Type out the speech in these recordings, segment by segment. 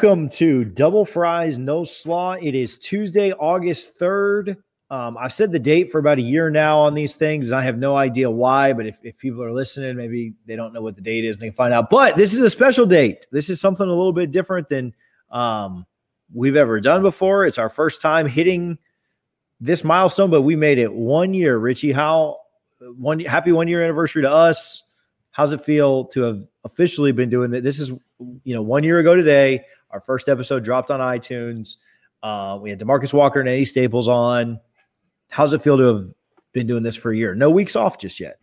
Welcome to Double Fries No Slaw. It is Tuesday, August 3rd. Um, I've said the date for about a year now on these things. I have no idea why, but if, if people are listening, maybe they don't know what the date is and they can find out. But this is a special date. This is something a little bit different than um, we've ever done before. It's our first time hitting this milestone, but we made it one year. Richie, how one happy one year anniversary to us. How's it feel to have officially been doing that? This is you know, one year ago today, our first episode dropped on iTunes. Uh, we had Demarcus Walker and Andy Staples on. How's it feel to have been doing this for a year? No weeks off just yet.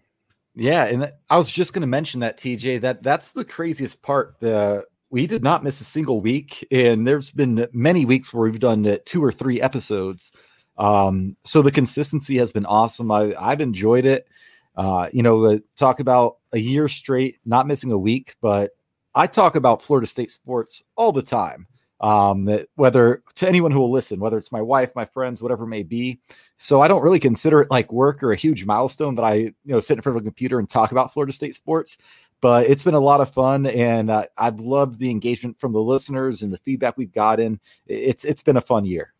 Yeah, and I was just going to mention that TJ that that's the craziest part. The we did not miss a single week, and there's been many weeks where we've done two or three episodes. Um, so the consistency has been awesome. I, I've enjoyed it. Uh, you know, talk about a year straight, not missing a week, but I talk about Florida State sports all the time. Um, that whether to anyone who will listen, whether it's my wife, my friends, whatever may be. So I don't really consider it like work or a huge milestone that I, you know, sit in front of a computer and talk about Florida State sports. But it's been a lot of fun, and uh, I've loved the engagement from the listeners and the feedback we've gotten. It's it's been a fun year.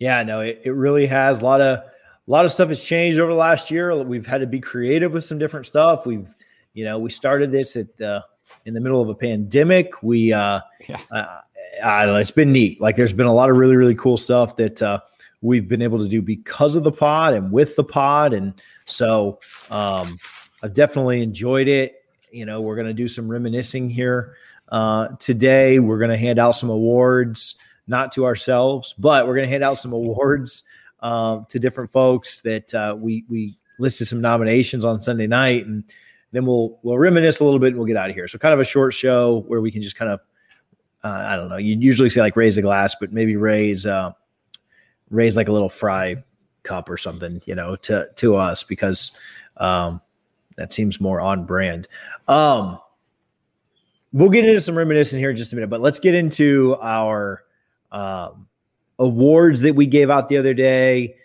Yeah, no, it, it really has. A lot of a lot of stuff has changed over the last year. We've had to be creative with some different stuff. We've, you know, we started this at the in the middle of a pandemic. We, uh, yeah. uh, I don't know, it's been neat. Like there's been a lot of really, really cool stuff that uh, we've been able to do because of the pod and with the pod. And so um, I've definitely enjoyed it. You know, we're going to do some reminiscing here uh, today. We're going to hand out some awards, not to ourselves, but we're going to hand out some awards uh, to different folks that uh, we we listed some nominations on Sunday night, and then we'll we'll reminisce a little bit and we'll get out of here. So kind of a short show where we can just kind of uh, I don't know. You usually say like raise a glass, but maybe raise uh, raise like a little fry cup or something, you know, to to us because um, that seems more on brand. Um, we'll get into some reminiscing here in just a minute, but let's get into our um, awards that we gave out the other day,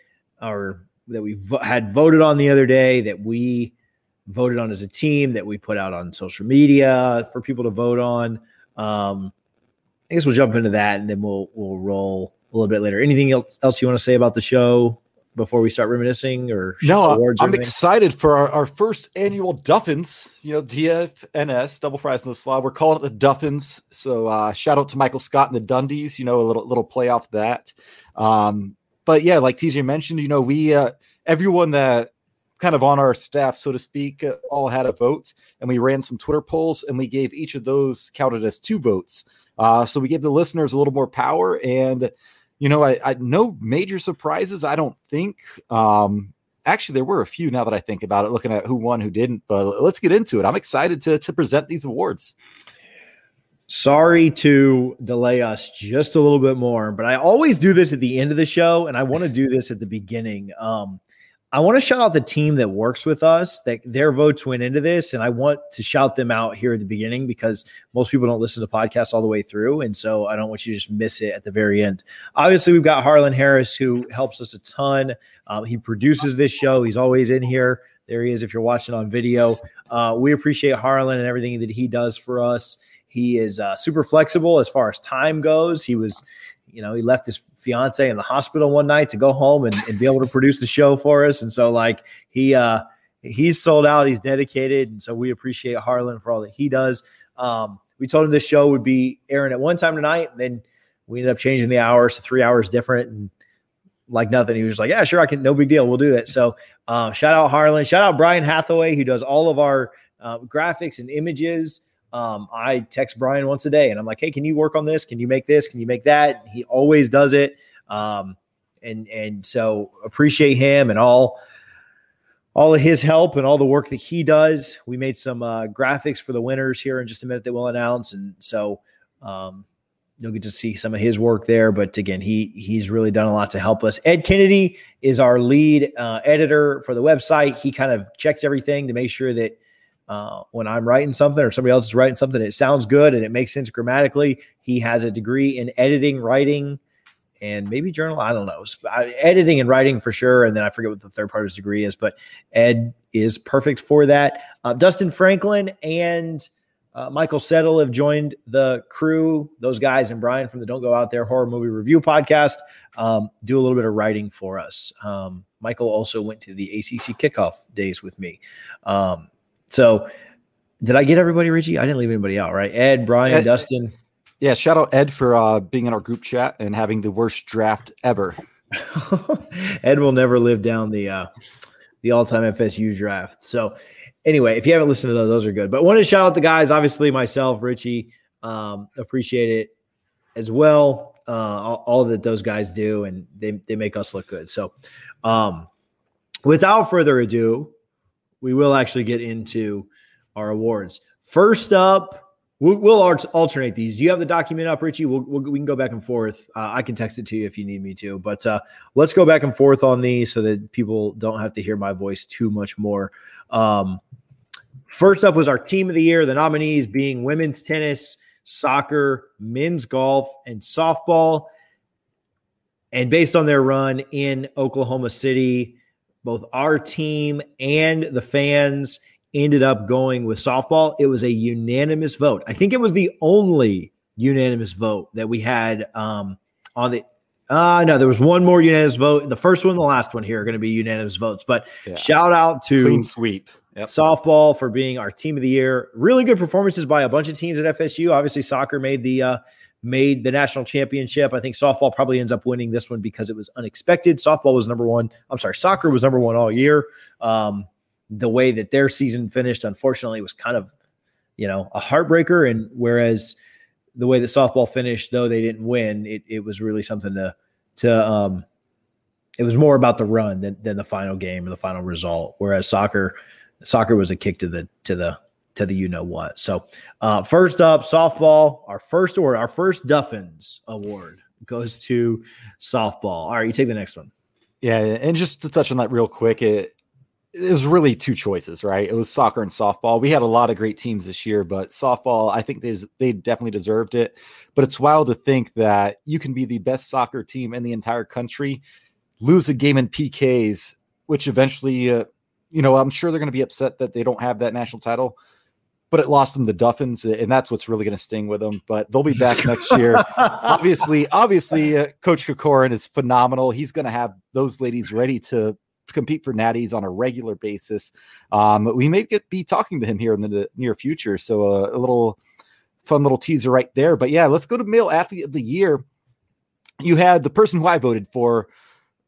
or that we vo- had voted on the other day that we voted on as a team that we put out on social media for people to vote on. Um, I guess we'll jump into that and then we'll we'll roll a little bit later. Anything else you want to say about the show before we start reminiscing or no? I'm excited for our, our first annual Duffins. You know, DFNS Double Fries in the Slaw. We're calling it the Duffins. So uh, shout out to Michael Scott and the Dundies. You know, a little little play off that. Um, but yeah, like TJ mentioned, you know, we uh, everyone that kind of on our staff, so to speak, uh, all had a vote, and we ran some Twitter polls, and we gave each of those counted as two votes. Uh, so we gave the listeners a little more power, and you know, I, I no major surprises. I don't think. Um, actually, there were a few now that I think about it, looking at who won, who didn't. But let's get into it. I'm excited to to present these awards. Sorry to delay us just a little bit more, but I always do this at the end of the show, and I want to do this at the beginning. Um, I want to shout out the team that works with us that their votes went into this. And I want to shout them out here at the beginning because most people don't listen to podcasts all the way through. And so I don't want you to just miss it at the very end. Obviously, we've got Harlan Harris who helps us a ton. Um, he produces this show, he's always in here. There he is if you're watching on video. Uh, we appreciate Harlan and everything that he does for us. He is uh, super flexible as far as time goes. He was you know, he left his fiance in the hospital one night to go home and, and be able to produce the show for us. And so like he uh he's sold out, he's dedicated. And so we appreciate Harlan for all that he does. Um, we told him this show would be airing at one time tonight, and then we ended up changing the hours to three hours different and like nothing. He was just like, Yeah, sure, I can, no big deal. We'll do that. So uh, shout out Harlan, shout out Brian Hathaway, who does all of our uh, graphics and images. Um, I text Brian once a day and I'm like, hey, can you work on this? Can you make this? Can you make that? He always does it. Um, and and so appreciate him and all all of his help and all the work that he does. We made some uh, graphics for the winners here in just a minute that we'll announce, and so um, you'll get to see some of his work there. But again, he he's really done a lot to help us. Ed Kennedy is our lead uh, editor for the website. He kind of checks everything to make sure that uh, when I'm writing something or somebody else is writing something, it sounds good and it makes sense grammatically. He has a degree in editing, writing, and maybe journal. I don't know. Editing and writing for sure. And then I forget what the third part of his degree is, but Ed is perfect for that. Uh, Dustin Franklin and uh, Michael Settle have joined the crew. Those guys and Brian from the Don't Go Out There Horror Movie Review podcast um, do a little bit of writing for us. Um, Michael also went to the ACC kickoff days with me. Um, so, did I get everybody, Richie? I didn't leave anybody out, right? Ed, Brian, Ed, Dustin. Yeah, shout out Ed for uh, being in our group chat and having the worst draft ever. Ed will never live down the uh, the all time FSU draft. So, anyway, if you haven't listened to those, those are good. But want to shout out the guys, obviously myself, Richie, um, appreciate it as well. Uh, all, all, that those guys do, and they they make us look good. So, um, without further ado, we will actually get into our awards. First up, We'll, we'll, alternate these. Do you have the document up, Richie? We'll, we'll, we can go back and forth. Uh, I can text it to you if you need me to. But uh, let's go back and forth on these so that people don't have to hear my voice too much more. Um, first up was our team of the year. The nominees being women's tennis, soccer, men's golf, and softball. And based on their run in Oklahoma City, both our team and the fans ended up going with softball. It was a unanimous vote. I think it was the only unanimous vote that we had um, on the. Uh, no, there was one more unanimous vote. The first one and the last one here are going to be unanimous votes. But yeah. shout out to Clean Sweep. Yep. Softball for being our team of the year. Really good performances by a bunch of teams at FSU. Obviously, soccer made the uh, made the national championship. I think softball probably ends up winning this one because it was unexpected. Softball was number one. I'm sorry, soccer was number one all year. Um, the way that their season finished, unfortunately, was kind of, you know, a heartbreaker. And whereas the way that softball finished, though they didn't win, it, it was really something to to um it was more about the run than, than the final game or the final result. Whereas soccer, soccer was a kick to the to the to the you know what. So uh first up, softball, our first award, our first Duffins award goes to softball. All right, you take the next one. Yeah, and just to touch on that real quick, it it was really two choices, right? It was soccer and softball. We had a lot of great teams this year, but softball, I think they they definitely deserved it. But it's wild to think that you can be the best soccer team in the entire country, lose a game in PKs, which eventually, uh, you know, I'm sure they're going to be upset that they don't have that national title. But it lost them the Duffins, and that's what's really going to sting with them. But they'll be back next year. obviously, obviously, uh, Coach Krikorian is phenomenal. He's going to have those ladies ready to compete for natties on a regular basis. Um, we may get be talking to him here in the near future. So uh, a little fun little teaser right there. But yeah, let's go to male athlete of the year. You had the person who I voted for,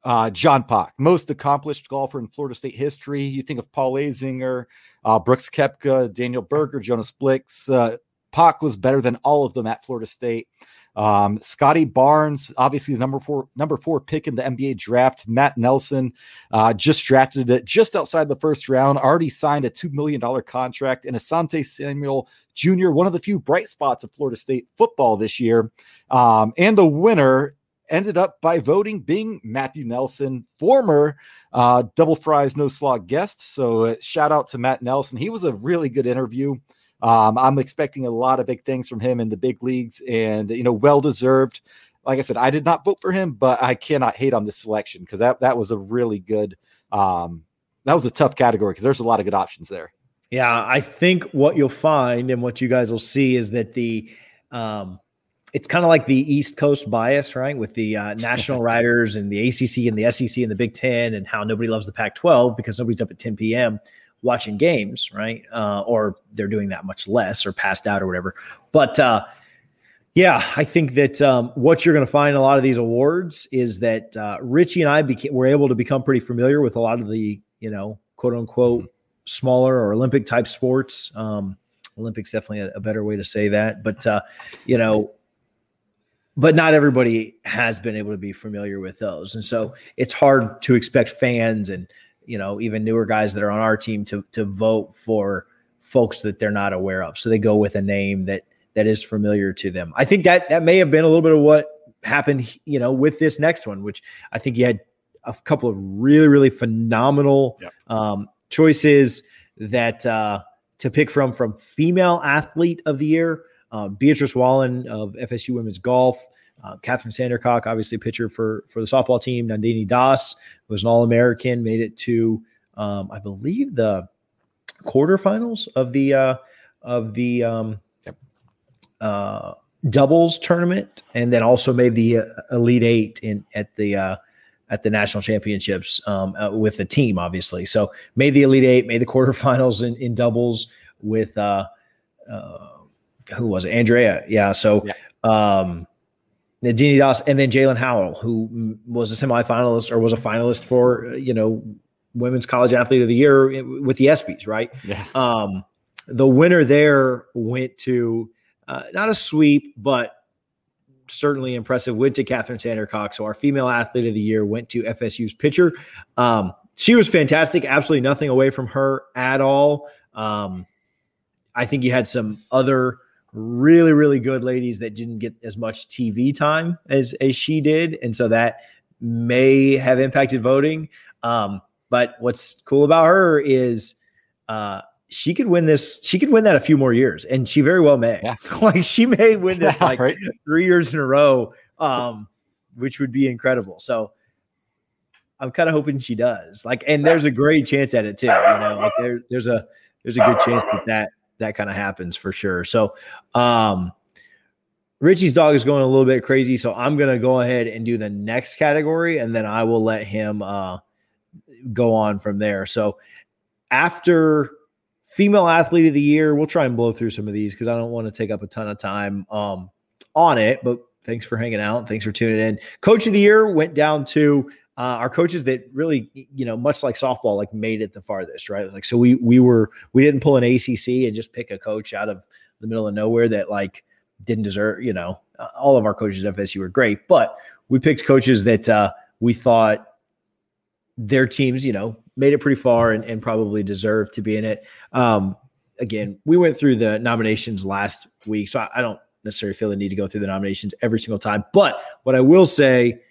uh, John Pak, most accomplished golfer in Florida State history. You think of Paul Azinger, uh, Brooks Koepka, Daniel Berger, Jonas Blixt. Uh, Pak was better than all of them at Florida State. Um, Scottie Barnes, obviously the number four number four pick in the NBA draft. Matheu Nelson uh, just drafted it just outside the first round. Already signed a two million dollar contract. And Asante Samuel Jr., one of the few bright spots of Florida State football this year, um, and the winner ended up by voting being Matheu Nelson, former uh, Double Fries No Slaw guest. So uh, shout out to Matt Nelson. He was a really good interview. Um, I'm expecting a lot of big things from him in the big leagues, and you know, well deserved. Like I said, I did not vote for him, but I cannot hate on this selection because that that was a really good. Um, that was a tough category because there's a lot of good options there. Yeah, I think what you'll find and what you guys will see is that the um, it's kind of like the East Coast bias, right? With the uh, national writers and the ACC and the SEC and the Big Ten, and how nobody loves the Pac 12 because nobody's up at 10 p.m watching games, right? Uh, or they're doing that much less or passed out or whatever. But uh, yeah, I think that um, what you're going to find in a lot of these awards is that uh, Richie and I beca- were able to become pretty familiar with a lot of the, you know, quote unquote, smaller or Olympic type sports. Um, Olympics definitely a, a, better way to say that, but uh, you know, but not everybody has been able to be familiar with those, and so it's hard to expect fans and you know even newer guys that are on our team to to vote for folks that they're not aware of. So they go with a name that that is familiar to them. I think that that may have been a little bit of what happened, you know, with this next one, which I think you had a couple of really really phenomenal yep. um, choices that uh, to pick from from female athlete of the year, uh, Beatrice Wallin of FSU women's golf. Uh, Kathryn Sandercock, obviously pitcher for for the softball team. Nandini Das was an All American, made it to um, I believe the quarterfinals of the uh, of the um, uh, doubles tournament, and then also made the uh, Elite Eight in at the uh, at the national championships um, uh, with the team, obviously. So made the Elite Eight, made the quarterfinals in, in doubles with uh, uh, who was it? Andrea? Yeah. So. Yeah. Um, Nadine Doss, and then Jaelin Howell, who was a semifinalist or was a finalist for you know women's college athlete of the year with the ESPYS, right? Yeah. Um, the winner there went to uh, not a sweep, but certainly impressive. Went to Kathryn Sandercock. So our female athlete of the year went to FSU's pitcher. Um, she was fantastic. Absolutely nothing away from her at all. Um, I think you had some other really, really good ladies that didn't get as much TV time as as she did, and so that may have impacted voting. Um, but what's cool about her is uh, she could win this. She could win that a few more years, and she very well may. Yeah. like she may win this like right? three years in a row, um, which would be incredible. So I'm kind of hoping she does. Like, and there's a great chance at it too. You know, like there, there's a there's a good chance that that that kind of happens for sure. So, um, Richie's dog is going a little bit crazy, so I'm gonna go ahead and do the next category, and then I will let him uh, go on from there. So, after female athlete of the year, we'll try and blow through some of these because I don't want to take up a ton of time um, on it. But thanks for hanging out. Thanks for tuning in. Coach of the year went down to uh, our coaches that really, you know, much like softball, like made it the farthest, right? Like, so we we were we didn't pull an ACC and just pick a coach out of the middle of nowhere that like didn't deserve. You know, all of our coaches at FSU were great, but we picked coaches that uh, we thought their teams, you know, made it pretty far and, and probably deserved to be in it. Um, again, we went through the nominations last week, so I, I don't necessarily feel the need to go through the nominations every single time. But what I will say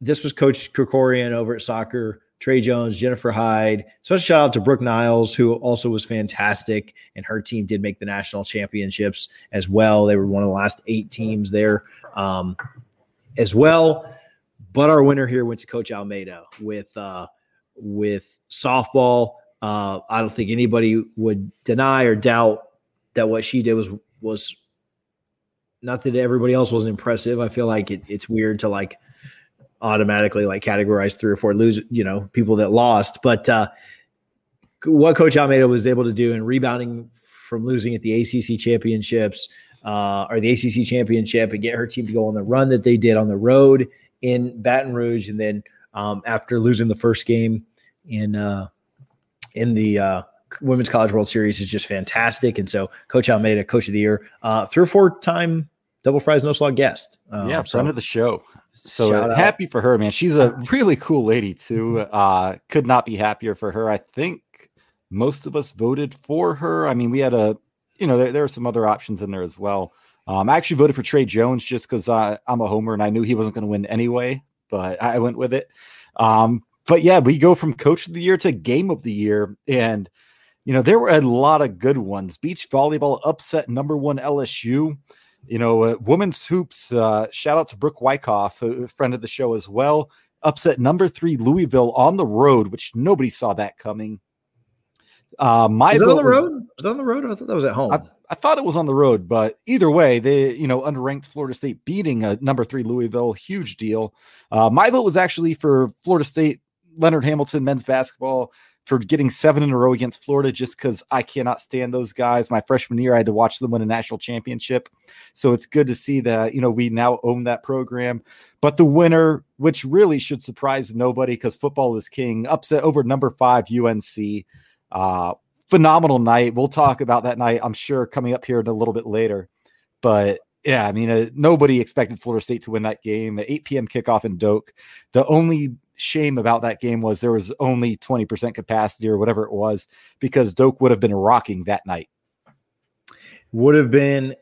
this was Coach Krikorian over at soccer, Trey Jones, Jennifer Hyde. Special shout out to Brooke Niles, who also was fantastic, and her team did make the national championships as well. They were one of the last eight teams there um, as well. But our winner here went to Coach Alameda with uh, with softball. Uh, I don't think anybody would deny or doubt that what she did was was not that everybody else wasn't impressive. I feel like it, it's weird to like automatically like categorize three or four lose, you know, people that lost. But uh, what Coach Alameda was able to do in rebounding from losing at the ACC championships uh, or the ACC championship and get her team to go on the run that they did on the road in Baton Rouge, and then um, after losing the first game in uh, in the uh, Women's College World Series is just fantastic. And so, Coach Alameda, Coach of the Year, uh, three or four time Double Fries No Slaw guest. Um, yeah, friend so, of the show. So happy for her, man. She's a really cool lady too. Uh, could not be happier for her. I think most of us voted for her. I mean, we had a, you know, there, there are some other options in there as well. Um, I actually voted for Trey Jones just because uh, I'm a homer and I knew he wasn't going to win anyway, but I went with it. Um, but yeah, we go from coach of the year to game of the year. And, you know, there were a lot of good ones. Beach volleyball upset number one LSU. You know, uh, women's hoops, uh, shout out to Brooke Wyckoff, a friend of the show as well. Upset number three Louisville on the road, which nobody saw that coming. Uh, my was that on the road? Was, was that on the road? I thought that was at home. I, I, thought it was on the road, but either way, they you know underranked Florida State beating a number three Louisville, huge deal. Uh, my vote was actually for Florida State, Leonard Hamilton men's basketball for getting seven in a row against Florida just because I cannot stand those guys. My freshman year, I had to watch them win a national championship. So it's good to see that, you know, we now own that program. But the winner, which really should surprise nobody because football is king, upset over number five UNC. Uh, phenomenal night. We'll talk about that night, I'm sure, coming up here in a little bit later. But yeah, I mean, uh, nobody expected Florida State to win that game. The 8 p.m. kickoff in Doak. The only shame about that game was there was only 20% capacity or whatever it was because Doak would have been rocking that night. Would have been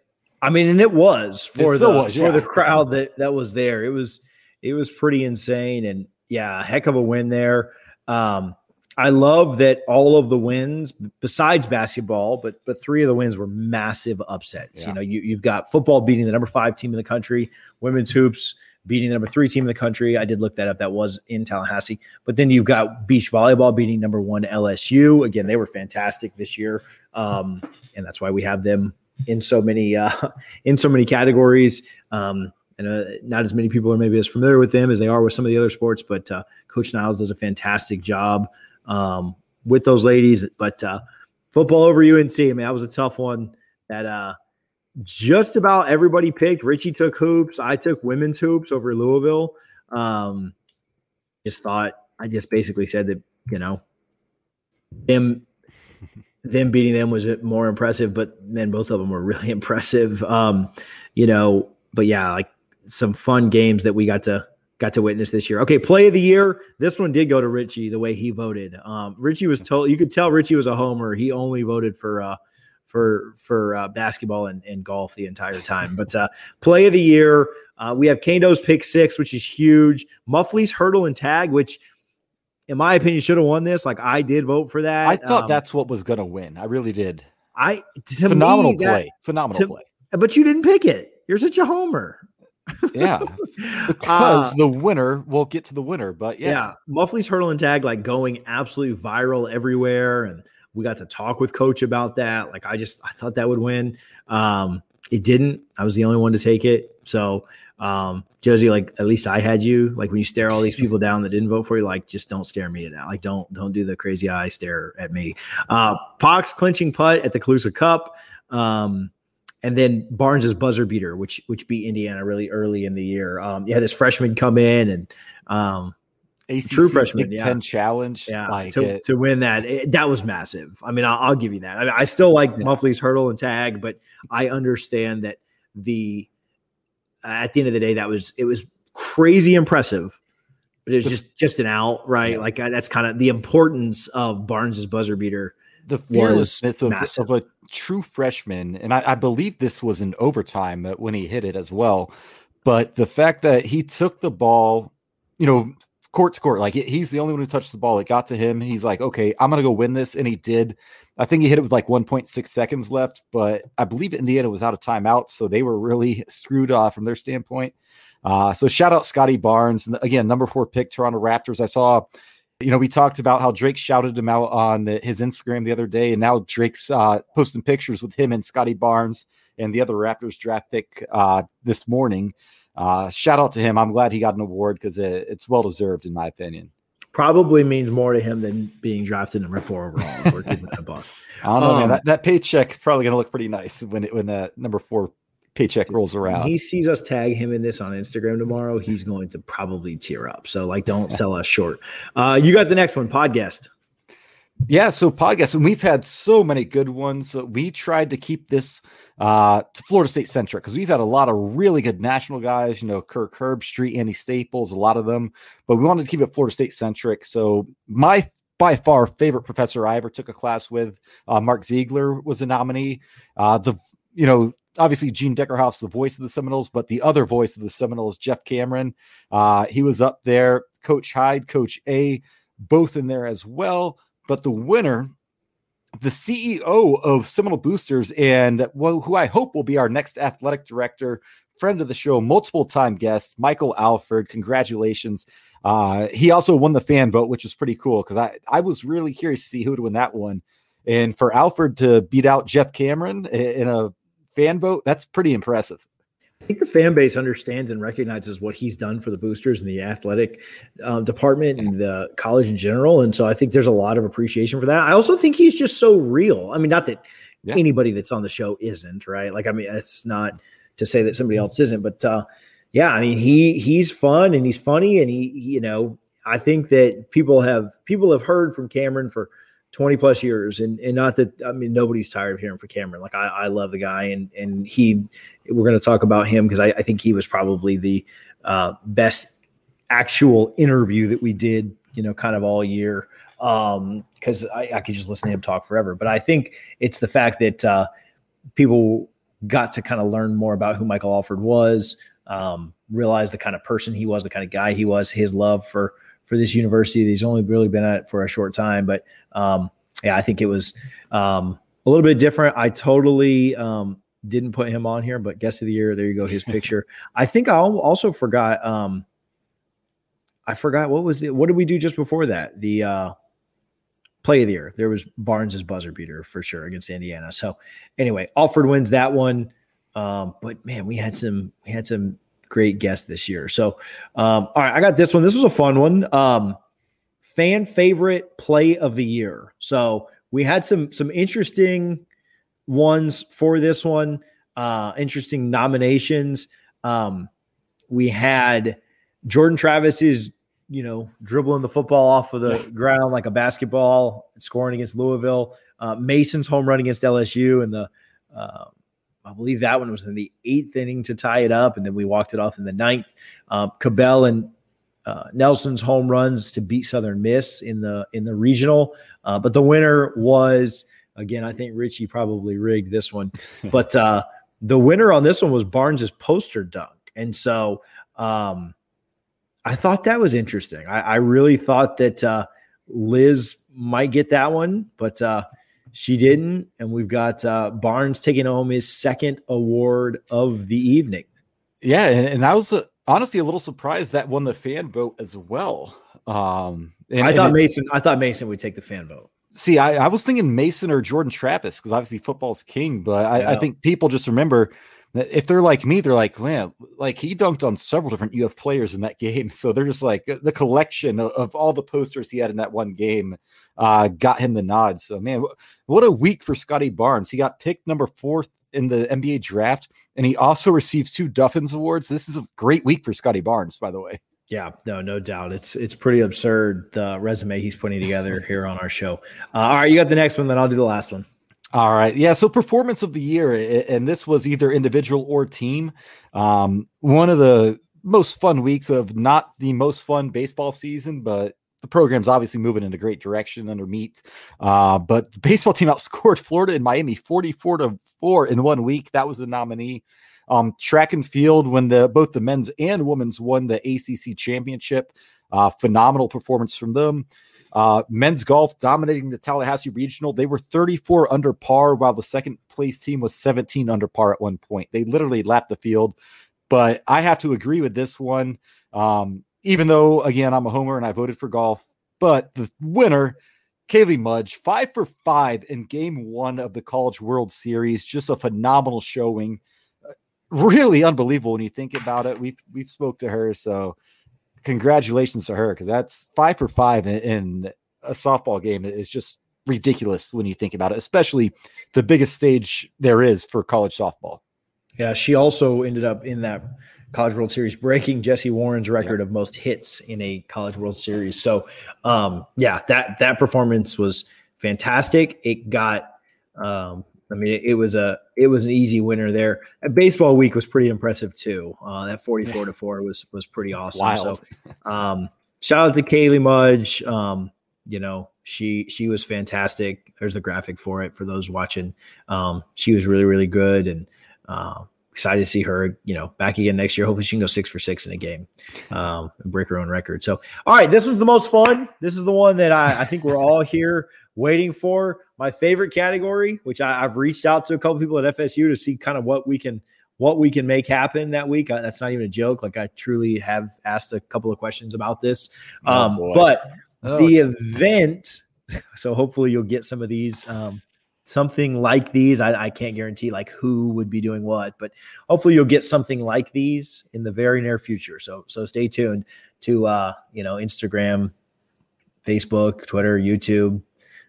I mean and it was for it the was, yeah. for the crowd that that was there. It was it was pretty insane and yeah, heck of a win there. Um I love that all of the wins, besides basketball, but but three of the wins were massive upsets. Yeah. You know, you, you've got football beating the number five team in the country, women's hoops beating the number three team in the country. I did look that up. That was in Tallahassee. But then you've got beach volleyball beating number one LSU. Again, they were fantastic this year, um, and that's why we have them in so many uh, in so many categories. Um, and uh, not as many people are maybe as familiar with them as they are with some of the other sports. But uh, Coach Niles does a fantastic job um, with those ladies. But uh, football over UNC, I mean, that was a tough one. That uh, just about everybody picked. Richie took hoops. I took women's hoops over Louisville. Um, just thought I just basically said that you know them them beating them was more impressive, but then both of them were really impressive. Um, you know, but yeah, like some fun games that we got to got to witness this year. Okay, play of the year. This one did go to Richie the way he voted. Um, Richie was told you could tell Richie was a homer. He only voted for uh, for for uh, basketball and, and, golf the entire time. But uh, play of the year, uh, we have Kando's pick six, which is huge. Muffley's hurdle and tag, which in my opinion should have won this. Like I did vote for that. I thought um, that's what was going to win. I really did. I phenomenal me, play, that, phenomenal to, play. But you didn't pick it. You're such a homer yeah, because uh, the winner will get to the winner. But yeah, yeah, Muffley's hurdle and tag like going absolutely viral everywhere, and we got to talk with Coach about that. Like I just I thought that would win. Um, it didn't. I was the only one to take it. So um, Josie, like at least I had you. Like when you stare all these people down that didn't vote for you, like just don't stare me at that. Like don't don't do the crazy eye stare at me. Uh, Pak's clinching putt at the Calusa Cup. Um, and then Barnes's buzzer beater, which which beat Indiana really early in the year. Um, yeah, this freshman come in and um, ACC true freshman Big yeah. Ten challenge, yeah, like to, to win that it, that was massive. I mean, I'll, I'll give you that. I, mean, I still like yeah. Muffley's hurdle and tag, but I understand that the uh, at the end of the day, that was it was crazy impressive, but it was just just an out, right? Yeah. Like uh, that's kind of the importance of Barnes's buzzer beater the fearlessness of, of, a true freshman, and I, I believe this was in overtime when he hit it as well. But the fact that he took the ball, you know, court to court, like he's the only one who touched the ball. It got to him. He's like, okay, I'm gonna go win this, and he did. I think he hit it with like 1.6 seconds left, but I believe Indiana was out of timeout, so they were really screwed off from their standpoint. Uh, so shout out Scottie Barnes, again, number four pick Toronto Raptors. I saw you know, we talked about how Drake shouted him out on his Instagram the other day, and now Drake's uh, posting pictures with him and Scottie Barnes and the other Raptors draft pick uh, this morning. Uh, shout out to him. I'm glad he got an award because it, it's well deserved, in my opinion. Probably means more to him than being drafted number four overall. I don't know, um, man. That, that paycheck is probably going to look pretty nice when it when uh, number four paycheck rolls around. When he sees us tag him in this on Instagram tomorrow, he's going to probably tear up. So like, don't sell us short. Uh, you got the next one, podcast. Yeah, so podcast, and we've had so many good ones. We tried to keep this uh, to Florida State centric because we've had a lot of really good national guys. You know, Kirk Herbstreit, Andy Staples, a lot of them. But we wanted to keep it Florida State centric. So my by far favorite professor I ever took a class with, uh, Mark Ziegler was a nominee. Uh, the you know obviously Gene Deckerhoff's the voice of the Seminoles, but the other voice of the Seminoles, Jeff Cameron, uh, he was up there. Coach Hyde, Coach A, both in there as well. But the winner, the CEO of Seminole Boosters, and who I hope will be our next athletic director, friend of the show, multiple time guest, Michael Alford. Congratulations. Uh, he also won the fan vote, which was pretty cool because I, I was really curious to see who would win that one. And for Alford to beat out Jeff Cameron in a fan vote, that's pretty impressive. I think the fan base understands and recognizes what he's done for the boosters and the athletic um, department and the college in general. And so I think there's a lot of appreciation for that. I also think he's just so real. I mean, not that yeah. anybody that's on the show isn't, right? Like, I mean, it's not to say that somebody else isn't, but uh, yeah, I mean, he he's fun and he's funny and he, you know, I think that people have people have heard from Cameron for – 20 plus years and and not that I mean nobody's tired of hearing for Cameron. Like I, I love the guy and and he we're going to talk about him because I, I think he was probably the uh, best actual interview that we did, you know, kind of all year. Um, because I, I could just listen to him talk forever. But I think it's the fact that uh, people got to kind of learn more about who Michael Alford was, um, realize the kind of person he was, the kind of guy he was, his love for for this university. He's only really been at it for a short time, but um, yeah, I think it was um, a little bit different. I totally um, didn't put him on here, but guest of the year. There you go, his picture. I think I also forgot. Um, I forgot what was the what did we do just before that? The uh, play of the year. There was Barnes's buzzer beater for sure against Indiana. So anyway, Alford wins that one. Um, but man, we had some we had some great guest this year. So um, all right, I got this one. This was a fun one. Um, fan favorite play of the year. So we had some some interesting ones for this one. Uh, interesting nominations. Um, we had Jordan Travis's, you know, dribbling the football off of the ground like a basketball, scoring against Louisville. Uh, Mason's home run against LSU, and the uh, I believe that one was in the eighth inning to tie it up, and then we walked it off in the ninth. Um, Cabell and uh, Nelson's home runs to beat Southern Miss in the in the regional, uh, but the winner was again. I think Richie probably rigged this one, but uh, the winner on this one was Barnes's poster dunk, and so um, I thought that was interesting. I, I really thought that uh, Liz might get that one, but uh, she didn't. And we've got uh, Barnes taking home his second award of the evening. Yeah, and, and I was uh, honestly a little surprised that won the fan vote as well. Um, and, I thought it, Mason. I thought Mason would take the fan vote. See, I, I was thinking Mason or Jordan Travis because obviously football's king, but I, I think people just remember if they're like me, they're like, man, like he dunked on several different UF players in that game. So they're just like the collection of, of all the posters he had in that one game uh, got him the nod. So man, what a week for Scottie Barnes. He got picked number fourth in the NBA draft, and he also receives two Duffins awards. This is a great week for Scottie Barnes, by the way. Yeah, no, no doubt. It's it's pretty absurd the resume he's putting together here on our show. Uh, all right, you got the next one, then I'll do the last one. All right. Yeah. So performance of the year, and this was either individual or team. Um, one of the most fun weeks of not the most fun baseball season, but the program's obviously moving in a great direction under meet. Uh, but the baseball team outscored Florida and Miami 44 to 4 in one week. That was the nominee. Um, track and field when the both the men's and women's won the ACC championship. Uh, phenomenal performance from them. Uh, men's golf dominating the Tallahassee Regional. They were 34 under par, while the second place team was 17 under par at one point. They literally lapped the field. But I have to agree with this one. Um, even though, again, I'm a homer and I voted for golf, but the winner, Kaley Mudge, five for five in game one of the College World Series. Just a phenomenal showing. Uh, really unbelievable when you think about it. We've we've spoke to her, so congratulations to her because that's five for five in, in a softball game is just ridiculous when you think about it, especially the biggest stage there is for college softball. Yeah, she also ended up in that College World Series, breaking Jesse Warren's record yeah. of most hits in a College World Series. So, um, yeah, that that performance was fantastic. It got um, I mean, it, it, was a it was an easy winner there. And baseball week was pretty impressive too. Uh, that forty four to four was was pretty awesome. Wild. So, um, shout out to Kaley Mudge. Um, you know, she she was fantastic. There's the graphic for it for those watching. Um, she was really really good, and uh, excited to see her. You know, back again next year. Hopefully, she can go six for six in a game um, and break her own record. So, all right, this one's the most fun. This is the one that I, I think we're all here waiting for my favorite category, which I, have reached out to a couple people at FSU to see kind of what we can what we can make happen that week. I, that's not even a joke. Like I truly have asked a couple of questions about this. Oh, um, but oh. the event, so hopefully you'll get some of these. Um, something like these. I, I, can't guarantee like who would be doing what, but hopefully you'll get something like these in the very near future. So so stay tuned to uh, you know Instagram, Facebook, Twitter, YouTube,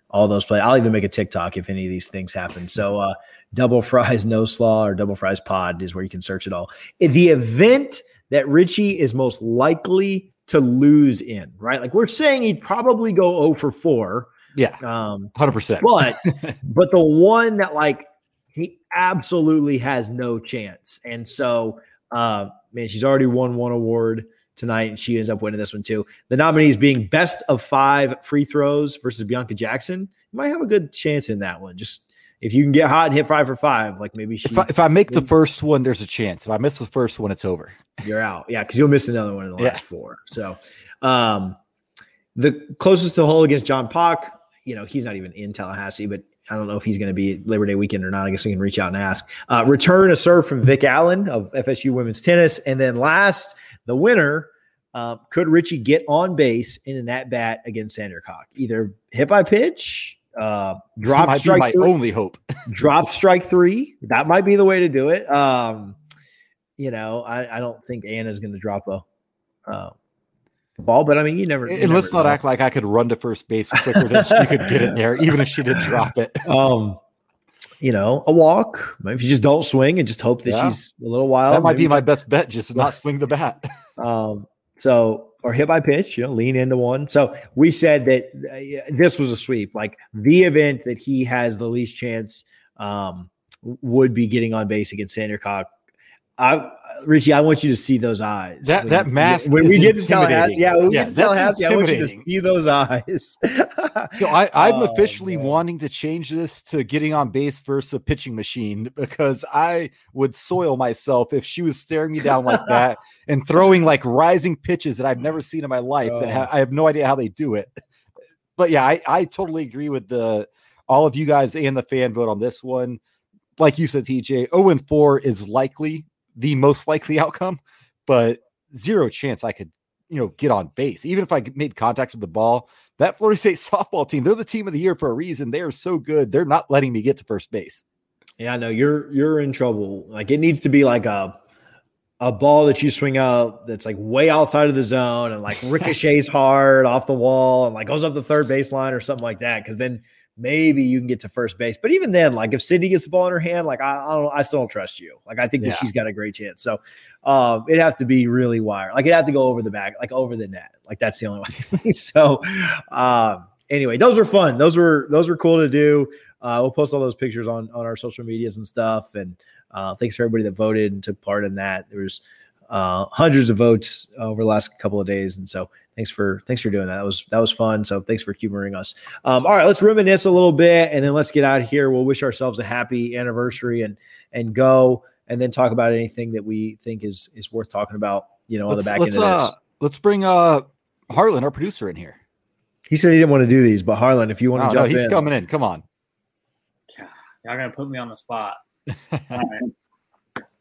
all those play. I'll even make a TikTok if any of these things happen. So, uh, double fries, no slaw, or double fries pod is where you can search it all. The event that Richie is most likely to lose in, right? Like we're saying he'd probably go 0 for 4. Yeah. Um, 100%. But, but the one that like he absolutely has no chance. And so, uh, man, she's already won one award tonight, and she ends up winning this one too. The nominees being best of five free throws versus Bianca Jackson. You might have a good chance in that one. Just if you can get hot and hit five for five, like maybe she. If I, if I make the first one, there's a chance. If I miss the first one, it's over. You're out. Yeah, because you'll miss another one in the last yeah. four. So, um, the closest to the hole against John Pak, you know, he's not even in Tallahassee, but I don't know if he's going to be Labor Day weekend or not. I guess we can reach out and ask. Uh, return a serve from Vic Allen of FSU women's tennis. And then last, the winner. Uh, could Richie get on base in an at bat against Sandercock? Either hit by pitch, uh, drop might strike. my three, only hope. drop strike three. That might be the way to do it. Um, you know, I, I don't think Anna's going to drop a uh, ball, but I mean, you never. You and never let's not act like I could run to first base quicker than she could get it there, even if she did drop it. Um, you know, a walk. Maybe if you just don't swing and just hope that Yeah. she's a little wild. that might be maybe- my best bet, just not swing the bat. Um, so or hit by pitch, you know, lean into one. So we said that uh, this was a sweep. Like the event that he has the least chance um, would be getting on base against Sandercock. I, Richie, I want you to see those eyes. That- When that mask When we get to Tallahassee, yeah, when we Yeah, get to Tallahassee, I want you to see those eyes. So I, I'm Oh, officially man. wanting to change this to getting on base versus a pitching machine because I would soil myself if she was staring me down like that and throwing like rising pitches that I've never seen in my life. That ha- Oh. I have no idea how they do it. But yeah, I, I totally agree with the all of you guys and the fan vote on this one. Like you said, TJ, 0 and 4 is likely the most likely outcome, but zero chance I could, you know, get on base. Even if I made contact with the ball, that Florida State softball team, they're the team of the year for a reason. They are so good. They're not letting me get to first base. Yeah, no, you're you're in trouble. Like it needs to be like a a ball that you swing out that's like way outside of the zone and like ricochets hard off the wall and like goes up the third baseline or something like that. Because then maybe you can get to first base. But even then, like if Cindy gets the ball in her hand, like I, I don't, I still don't trust you. Like I think that she's got a great chance. So um, it'd have to be really wire. Like it'd have to go over the back, like over the net. Like that's the only way. so um, anyway, those were fun. Those were those were cool to do. Uh, we'll post all those pictures on on our social medias and stuff. And uh, thanks for everybody that voted and took part in that. There was uh, hundreds of votes over the last couple of days, and so thanks for thanks for doing that. That was that was fun. So thanks for humoring us. Um, all right, let's reminisce a little bit, and then let's get out of here. We'll wish ourselves a happy anniversary and and go, and then talk about anything that we think is is worth talking about. You know, on the Let's, back let's, end of this. uh, let's bring uh Harlan, our producer, in here. he said he didn't want to do these, but Harlan, if you want No, to no, jump he's in, coming in. Come on. Y'all gonna put me on the spot. All right.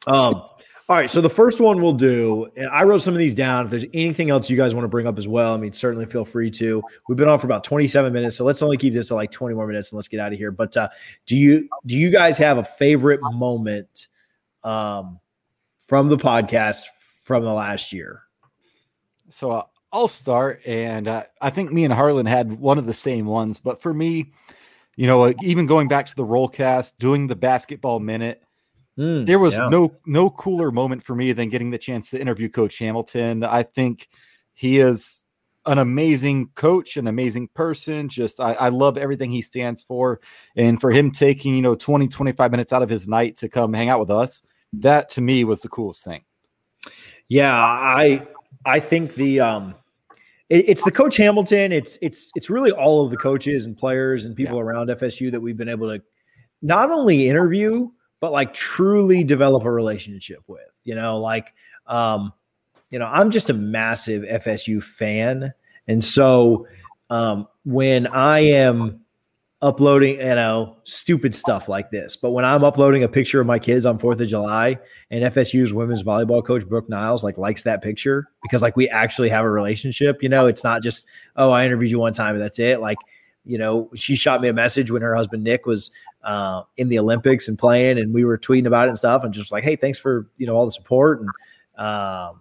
Um, all right, so the first one we'll do, and I wrote some of these down. If there's anything else you guys want to bring up as well, I mean, certainly feel free to. We've been on for about 27 minutes, so let's only keep this to like 20 more minutes and let's get out of here. But uh, do you do you guys have a favorite moment um, from the podcast from the last year? So uh, I'll start, and uh, I think me and Harlan had one of the same ones. But for me, you know, even going back to the roll cast, doing the basketball minute, Hmm, there was yeah. no no cooler moment for me than getting the chance to interview Coach Hamilton. I think he is an amazing coach, an amazing person. Just I, I love everything he stands for. And for him taking, you know, 20, 25 minutes out of his night to come hang out with us, that to me was the coolest thing. Yeah, I I think the um it, it's the coach Hamilton. It's it's it's really all of the coaches and players and people around FSU that we've been able to not only interview but like truly develop a relationship with. You know, like um you know, I'm just a massive FSU fan and so um when I am uploading, you know, stupid stuff like this. But when I'm uploading a picture of my kids on 4th of July and FSU's women's volleyball coach Brooke Niles like likes that picture because like we actually have a relationship, you know, it's not just, oh, I interviewed you one time and that's it. Like, you know, she shot me a message when her husband Nick was uh, in the Olympics and playing, and we were tweeting about it and stuff, and just like, hey, thanks for you know all the support, and um,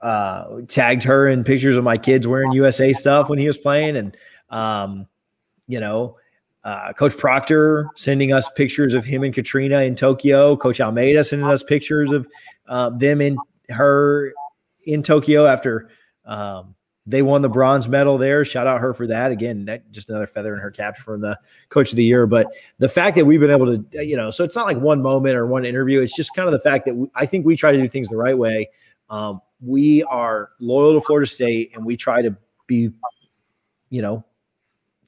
uh, tagged her in pictures of my kids wearing USA stuff when he was playing, and um, you know, uh, Coach Proctor sending us pictures of him and Katrina in Tokyo, Coach Alameda sending us pictures of uh, them and her in Tokyo after um, they won the bronze medal there. Shout out her for that. Again, that just another feather in her cap for the coach of the year. But the fact that we've been able to, you know, so it's not like one moment or one interview. It's just kind of the fact that we, I think we try to do things the right way. Um, we are loyal to Florida State and we try to be, you know,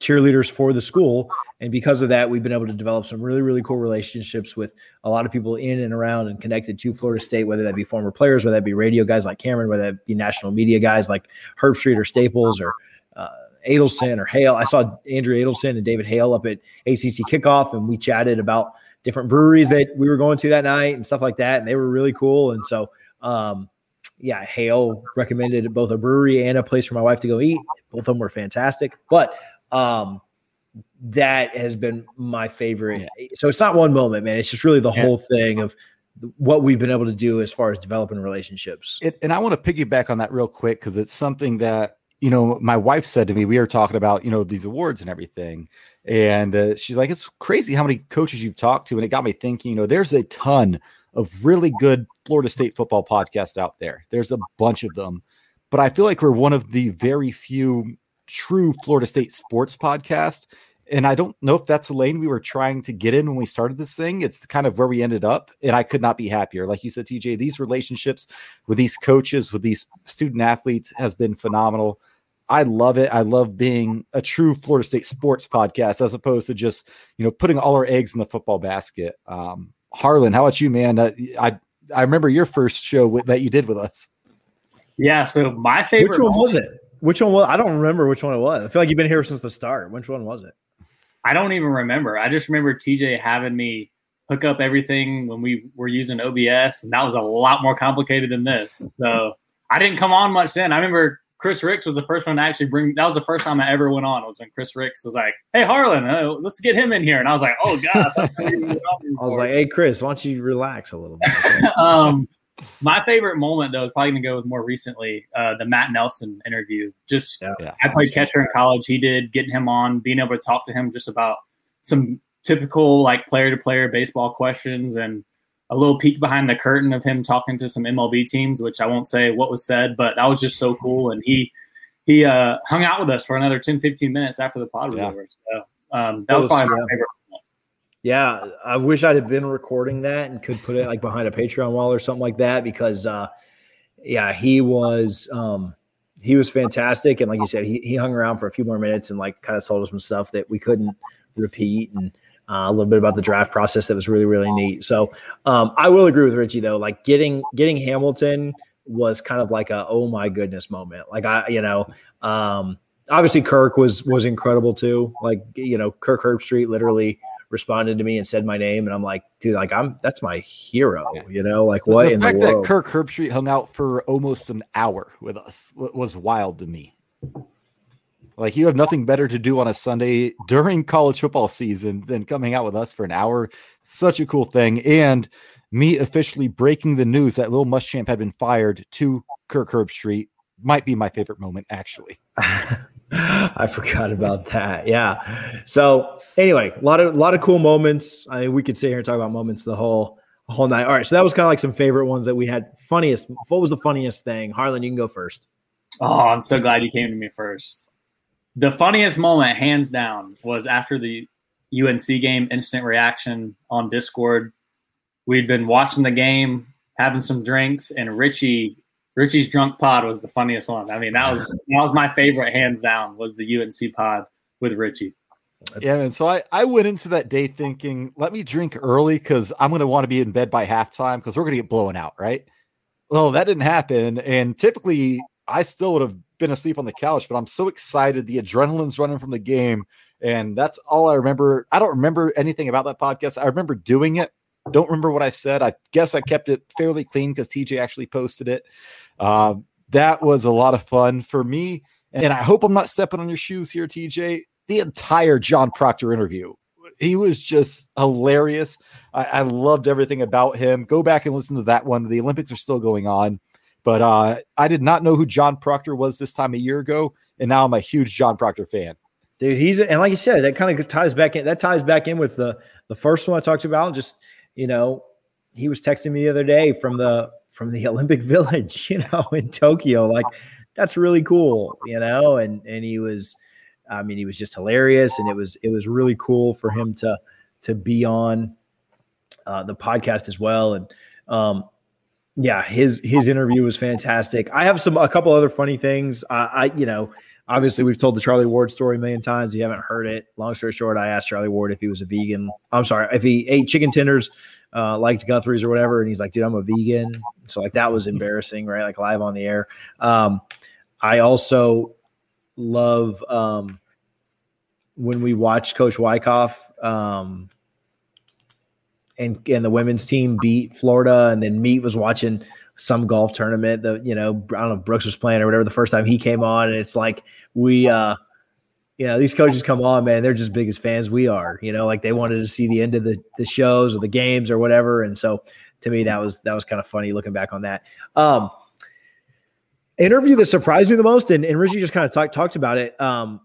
cheerleaders for the school. And because of that, we've been able to develop some really, really cool relationships with a lot of people in and around and connected to Florida State, whether that be former players, whether that be radio guys like Cameron, whether that be national media guys like Herbstreit or Staples or uh, Adelson or Hale. I saw Andrea Adelson and David Hale up at ACC kickoff, and we chatted about different breweries that we were going to that night and stuff like that. And they were really cool. And so, um, yeah, Hale recommended both a brewery and a place for my wife to go eat. Both of them were fantastic. But um, that has been my favorite. Yeah. So it's not one moment, man. It's just really the yeah. whole thing of what we've been able to do as far as developing relationships. It, and I want to piggyback on that real quick because it's something that you know my wife said to me. We were talking about you know these awards and everything, and uh, she's like, "It's crazy how many coaches you've talked to," and it got me thinking. You know, there's a ton of really good Florida State football podcasts out there. There's a bunch of them, but I feel like we're one of the very few true Florida State sports podcast. and I don't know if that's the lane we were trying to get in when we started this thing. It's kind of where we ended up, and I could not be happier. Like you said, TJ, these relationships with these coaches, with these student athletes, has been phenomenal. I love it. I love being a true Florida State sports podcast as opposed to just you know putting all our eggs in the football basket. Um, Harlan, how about you, man? Uh, I I remember your first show with, that you did with us. Yeah. So my favorite. Which one was it? Which one was? I don't remember which one it was. I feel like you've been here since the start. Which one was it? I don't even remember. I just remember TJ having me hook up everything when we were using OBS, and that was a lot more complicated than this. So I didn't come on much then. I remember Chris Ricks was the first one to actually bring. That was the first time I ever went on. It was when Chris Ricks was like, "Hey Harlan, uh, let's get him in here," and I was like, "Oh God." I, I was like, "Hey Chris, why don't you relax a little bit?" um, my favorite moment though is probably gonna go with more recently uh, the Matt Nelson interview. Just yeah, I played catcher in college. He did getting him on, being able to talk to him just about some typical like player to player baseball questions and a little peek behind the curtain of him talking to some MLB teams, which I won't say what was said, but that was just so cool. And he he uh, hung out with us for another 10, 15 minutes after the pod was yeah. over. So um, that was, was probably my favorite yeah, I wish I'd have been recording that and could put it like behind a Patreon wall or something like that because uh yeah, he was um he was fantastic and like you said, he he hung around for a few more minutes and like kind of told us some stuff that we couldn't repeat and uh, a little bit about the draft process that was really really neat. So um, I will agree with Richie though, like getting getting Hamilton was kind of like a oh my goodness moment. Like I you know um, obviously Kirk was was incredible too. Like you know Kirk Herbstreit literally responded to me and said my name, and I'm like, dude, like I'm that's my hero, yeah. you know, like what the in fact the world? that Kirk Herbstreit hung out for almost an hour with us was wild to me. Like you have nothing better to do on a Sunday during college football season than coming out with us for an hour. Such a cool thing, and me officially breaking the news that Will Muschamp had been fired to Kirk Herbstreit might be my favorite moment, actually. I forgot about that. Yeah. So anyway, a lot of a lot of cool moments. I mean, we could sit here and talk about moments the whole whole night. All right. So that was kind of like some favorite ones that we had. Funniest. What was the funniest thing? Harlan, you can go first. Oh, I'm so glad you came to me first. The funniest moment, hands down, was after the UNC game. Instant reaction on Discord. We'd been watching the game, having some drinks, and Richie Richie's drunk pod was the funniest one. I mean, that was that was my favorite, hands down. Was the UNC pod with Richie. Yeah, and so I I went into that day thinking, let me drink early because I'm going to want to be in bed by halftime because we're going to get blown out, right? Well, that didn't happen, and typically I still would have been asleep on the couch, but I'm so excited. The adrenaline's running from the game, and that's all I remember. I don't remember anything about that podcast. I remember doing it, don't remember what I said. I guess I kept it fairly clean because TJ actually posted it. Uh, that was a lot of fun for me. And I hope I'm not stepping on your shoes here, TJ. The entire John Proctor interview. He was just hilarious. I, I loved everything about him. Go back and listen to that one. The Olympics are still going on. But uh, I did not know who John Proctor was this time a year ago. And now I'm a huge John Proctor fan. Dude, he's and like you said, that kind of ties back in. That ties back in with the the first one I talked about. Just you know, he was texting me the other day from the from the Olympic Village, you know, in Tokyo. Like that's really cool, you know, and and he was I mean, he was just hilarious and it was it was really cool for him to to be on uh, the podcast as well and um yeah, his his interview was fantastic. I have some a couple other funny things. I, I you know, obviously we've told the Charlie Ward story a million times. You haven't heard it, long story short, I asked Charlie Ward if he was a vegan. I'm sorry, if he ate chicken tenders, uh, liked Guthrie's or whatever, and he's like, dude, I'm a vegan. So like that was embarrassing, right? Like live on the air. Um, I also love um, when we watched Coach Wyckoff um, and and the women's team beat Florida, and then Meat was watching some golf tournament. The you know I don't know Brooks was playing or whatever the first time he came on, and it's like we. uh you know, these coaches come on, man, they're just big as fans we are. You know, like they wanted to see the end of the, the shows or the games or whatever. And so to me, that was that was kind of funny looking back on that. Um interview that surprised me the most, and, and Richie just kind of talk, talked about it, um,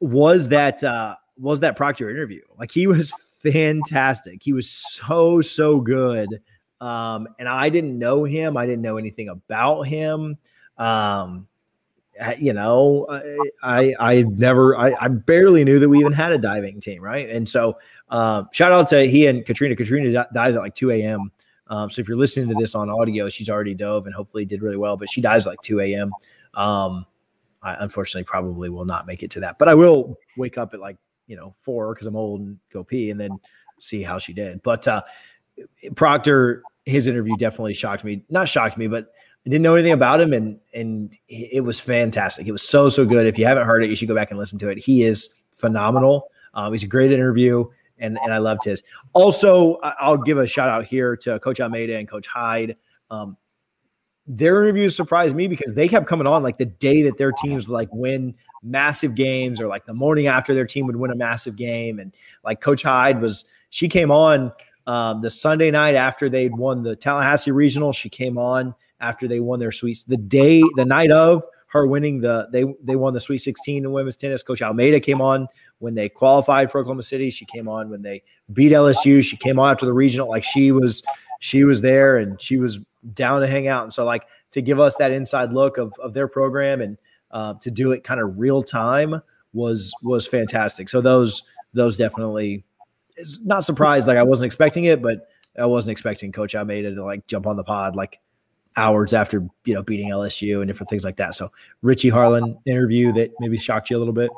was that uh was that Proctor interview. Like he was fantastic. He was so, so good. Um, and I didn't know him. I didn't know anything about him. Um, you know, I I never I, I barely knew that we even had a diving team, right? And so um, shout out to he and Katrina. Katrina dives at like 2 a.m. Um, so if you're listening to this on audio, she's already dove and hopefully did really well, but she dives like 2 a.m. Um, I unfortunately probably will not make it to that, but I will wake up at like, you know, four because I'm old and go pee and then see how she did. But uh, Proctor, his interview definitely shocked me. Not shocked me, but I didn't know anything about him, and and it was fantastic. It was so so good. If you haven't heard it, you should go back and listen to it. He is phenomenal. Um, he's a great interview, and and I loved his. Also, I'll give a shout out here to Coach Alameda and Coach Hyde. Um, their interviews surprised me because they kept coming on like the day that their teams like win massive games, or like the morning after their team would win a massive game, and like Coach Hyde was she came on um, the Sunday night after they'd won the Tallahassee Regional. She came on after they won their sweets. The day, the night of her winning the, they they won the Sweet 16 in women's tennis. Coach Alameda came on when they qualified for Oklahoma City. She came on when they beat LSU. She came on after the regional. Like she was, she was there and she was down to hang out. And so like to give us that inside look of of their program and uh, to do it kind of real time was was fantastic. So those those definitely it's not surprised. Like I wasn't expecting it, but I wasn't expecting Coach Alameda to like jump on the pod like hours after you know beating LSU and different things like that. So Richie Harlan interview that maybe shocked you a little bit.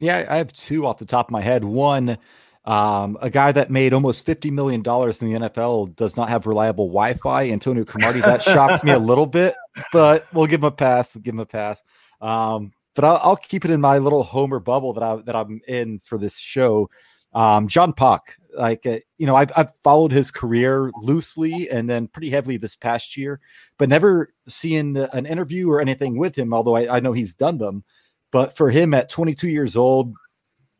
Yeah, I have two off the top of my head. One, um, a guy that made almost fifty million dollars in the NFL does not have reliable Wi-Fi. Antonio Cromartie. That shocked me a little bit, but we'll give him a pass. Give him a pass. Um, but I'll, I'll, keep it in my little Homer bubble that I that I'm in for this show. Um, John Pak, like uh, you know, I've I've followed his career loosely and then pretty heavily this past year, but never seen an interview or anything with him. Although I, I know he's done them, but for him at 22 years old,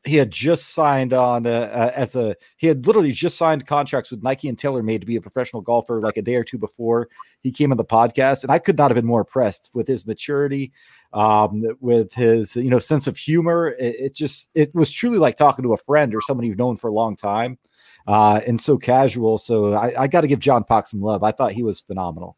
he had just signed on uh, uh, as a he had literally just signed contracts with Nike and TaylorMade to be a professional golfer like a day or two before he came on the podcast, and I could not have been more impressed with his maturity, um, with his you know sense of humor. It, it, just it was truly like talking to a friend or someone you've known for a long time, uh, and so casual. So I, I got to give John Pak some love. I thought he was phenomenal.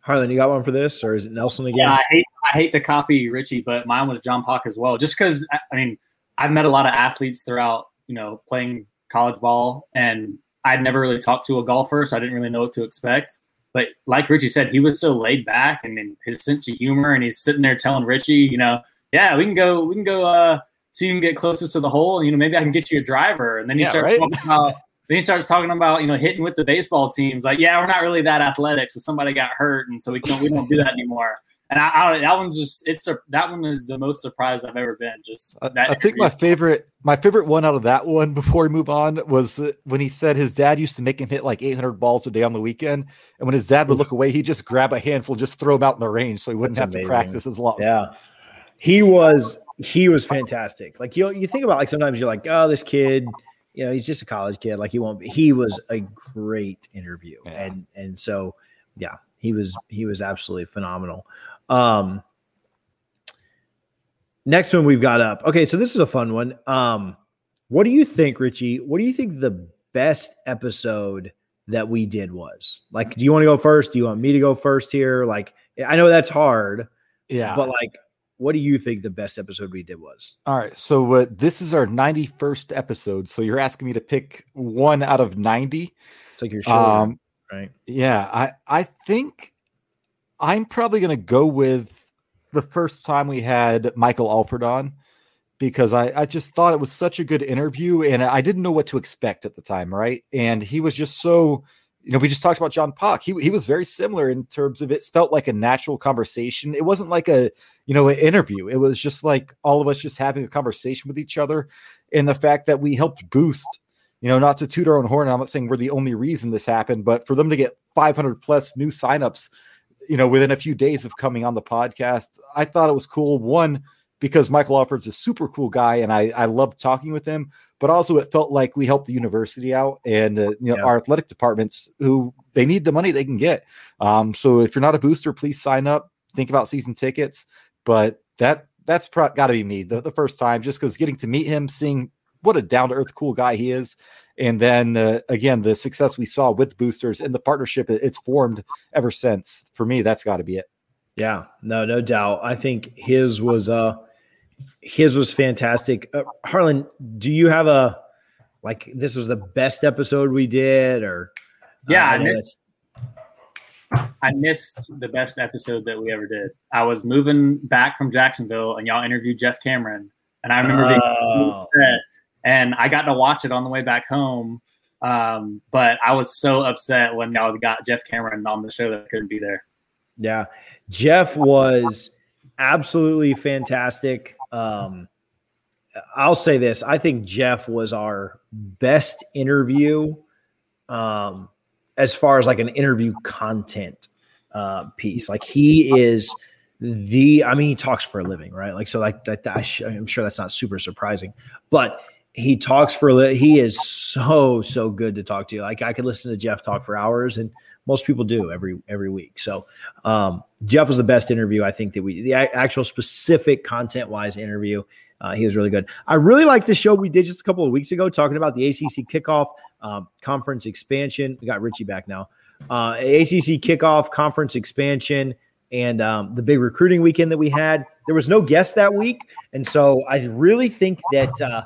Harlan, you got one for this, or is it Nelson again? Yeah, I hate I hate to copy Richie, but mine was John Pak as well. Just because I mean I've met a lot of athletes throughout you know playing college ball, and I'd never really talked to a golfer, so I didn't really know what to expect. But like Richie said, he was so laid back and, and his sense of humor, and he's sitting there telling Richie, you know, yeah, we can go, we can go, uh, so you can get closest to the hole, and you know, maybe I can get you a driver. And then he yeah, starts right? talking about, then he starts talking about, you know, hitting with the baseball teams. Like, yeah, we're not really that athletic, so somebody got hurt, and so we don't, we don't do that anymore. And I, I, that one's just it's that one is the most surprised I've ever been. Just I, I think my favorite my favorite one out of that one before we move on was when he said his dad used to make him hit like 800 balls a day on the weekend, and when his dad would look away, he'd just grab a handful, just throw them out in the range, so he wouldn't That's have amazing. to practice as long. Yeah, he was he was fantastic. Like you you think about like sometimes you're like, oh, this kid, you know, he's just a college kid, like he won't be. He was a great interview, yeah. and and so yeah, he was he was absolutely phenomenal. Um, next one we've got up. Okay, so this is a fun one. Um, what do you think, Richie? What do you think the best episode that we did was? Like, do you want to go first? Do you want me to go first here? Like, I know that's hard. Yeah. But like, what do you think the best episode we did was? All right. So uh, this is our 91st episode. So you're asking me to pick one out of 90. It's like your show, um, right? Yeah. I, I think I'm probably going to go with the first time we had Michael Alford on because I, I just thought it was such a good interview and I didn't know what to expect at the time, right? And he was just so you know, we just talked about John Pak. He he was very similar in terms of it felt like a natural conversation. It wasn't like a you know an interview. It was just like all of us just having a conversation with each other, and the fact that we helped boost. You know, not to toot our own horn. I'm not saying we're the only reason this happened, but for them to get 500 plus new signups, you know, within a few days of coming on the podcast, I thought it was cool. One, because Michael Alford's a super cool guy, and I I loved talking with him but also it felt like we helped the university out and uh, you know yeah. our athletic departments who they need the money they can get. Um, so if you're not a booster, please sign up. Think about season tickets. But that that's pro- got to be me the, the first time, just because getting to meet him, seeing what a down to earth, cool guy he is, and then uh, again the success we saw with boosters and the partnership it's formed ever since. For me, that's got to be it. Yeah, no, no doubt. I think his was uh his was fantastic. Uh, Harlan, do you have a like this was the best episode we did or yeah, uh, I, I missed I missed the best episode that we ever did. I was moving back from Jacksonville and y'all interviewed Jeff Cameron and I remember being oh. upset and I got to watch it on the way back home. Um, but I was so upset when y'all got Jeff Cameron on the show that I couldn't be there. Yeah. Jeff was absolutely fantastic. Um, I'll say this: I think Jeff was our best interview, um, as far as like an interview content uh, piece. Like he is the. I mean, he talks for a living, right? Like so, like that. that I'm sure that's not super surprising, but he talks for a li- he is so so good to talk to. Like I could listen to Jeff talk for hours, and most people do every every week. So um, Jeff was the best interview I think that we the actual specific content wise interview. Uh, he was really good. I really like the show we did just a couple of weeks ago talking about the ACC kickoff um, conference expansion. We got Richie back now. Uh, ACC kickoff conference expansion and um, the big recruiting weekend that we had. There was no guest that week, and so I really think that. Uh,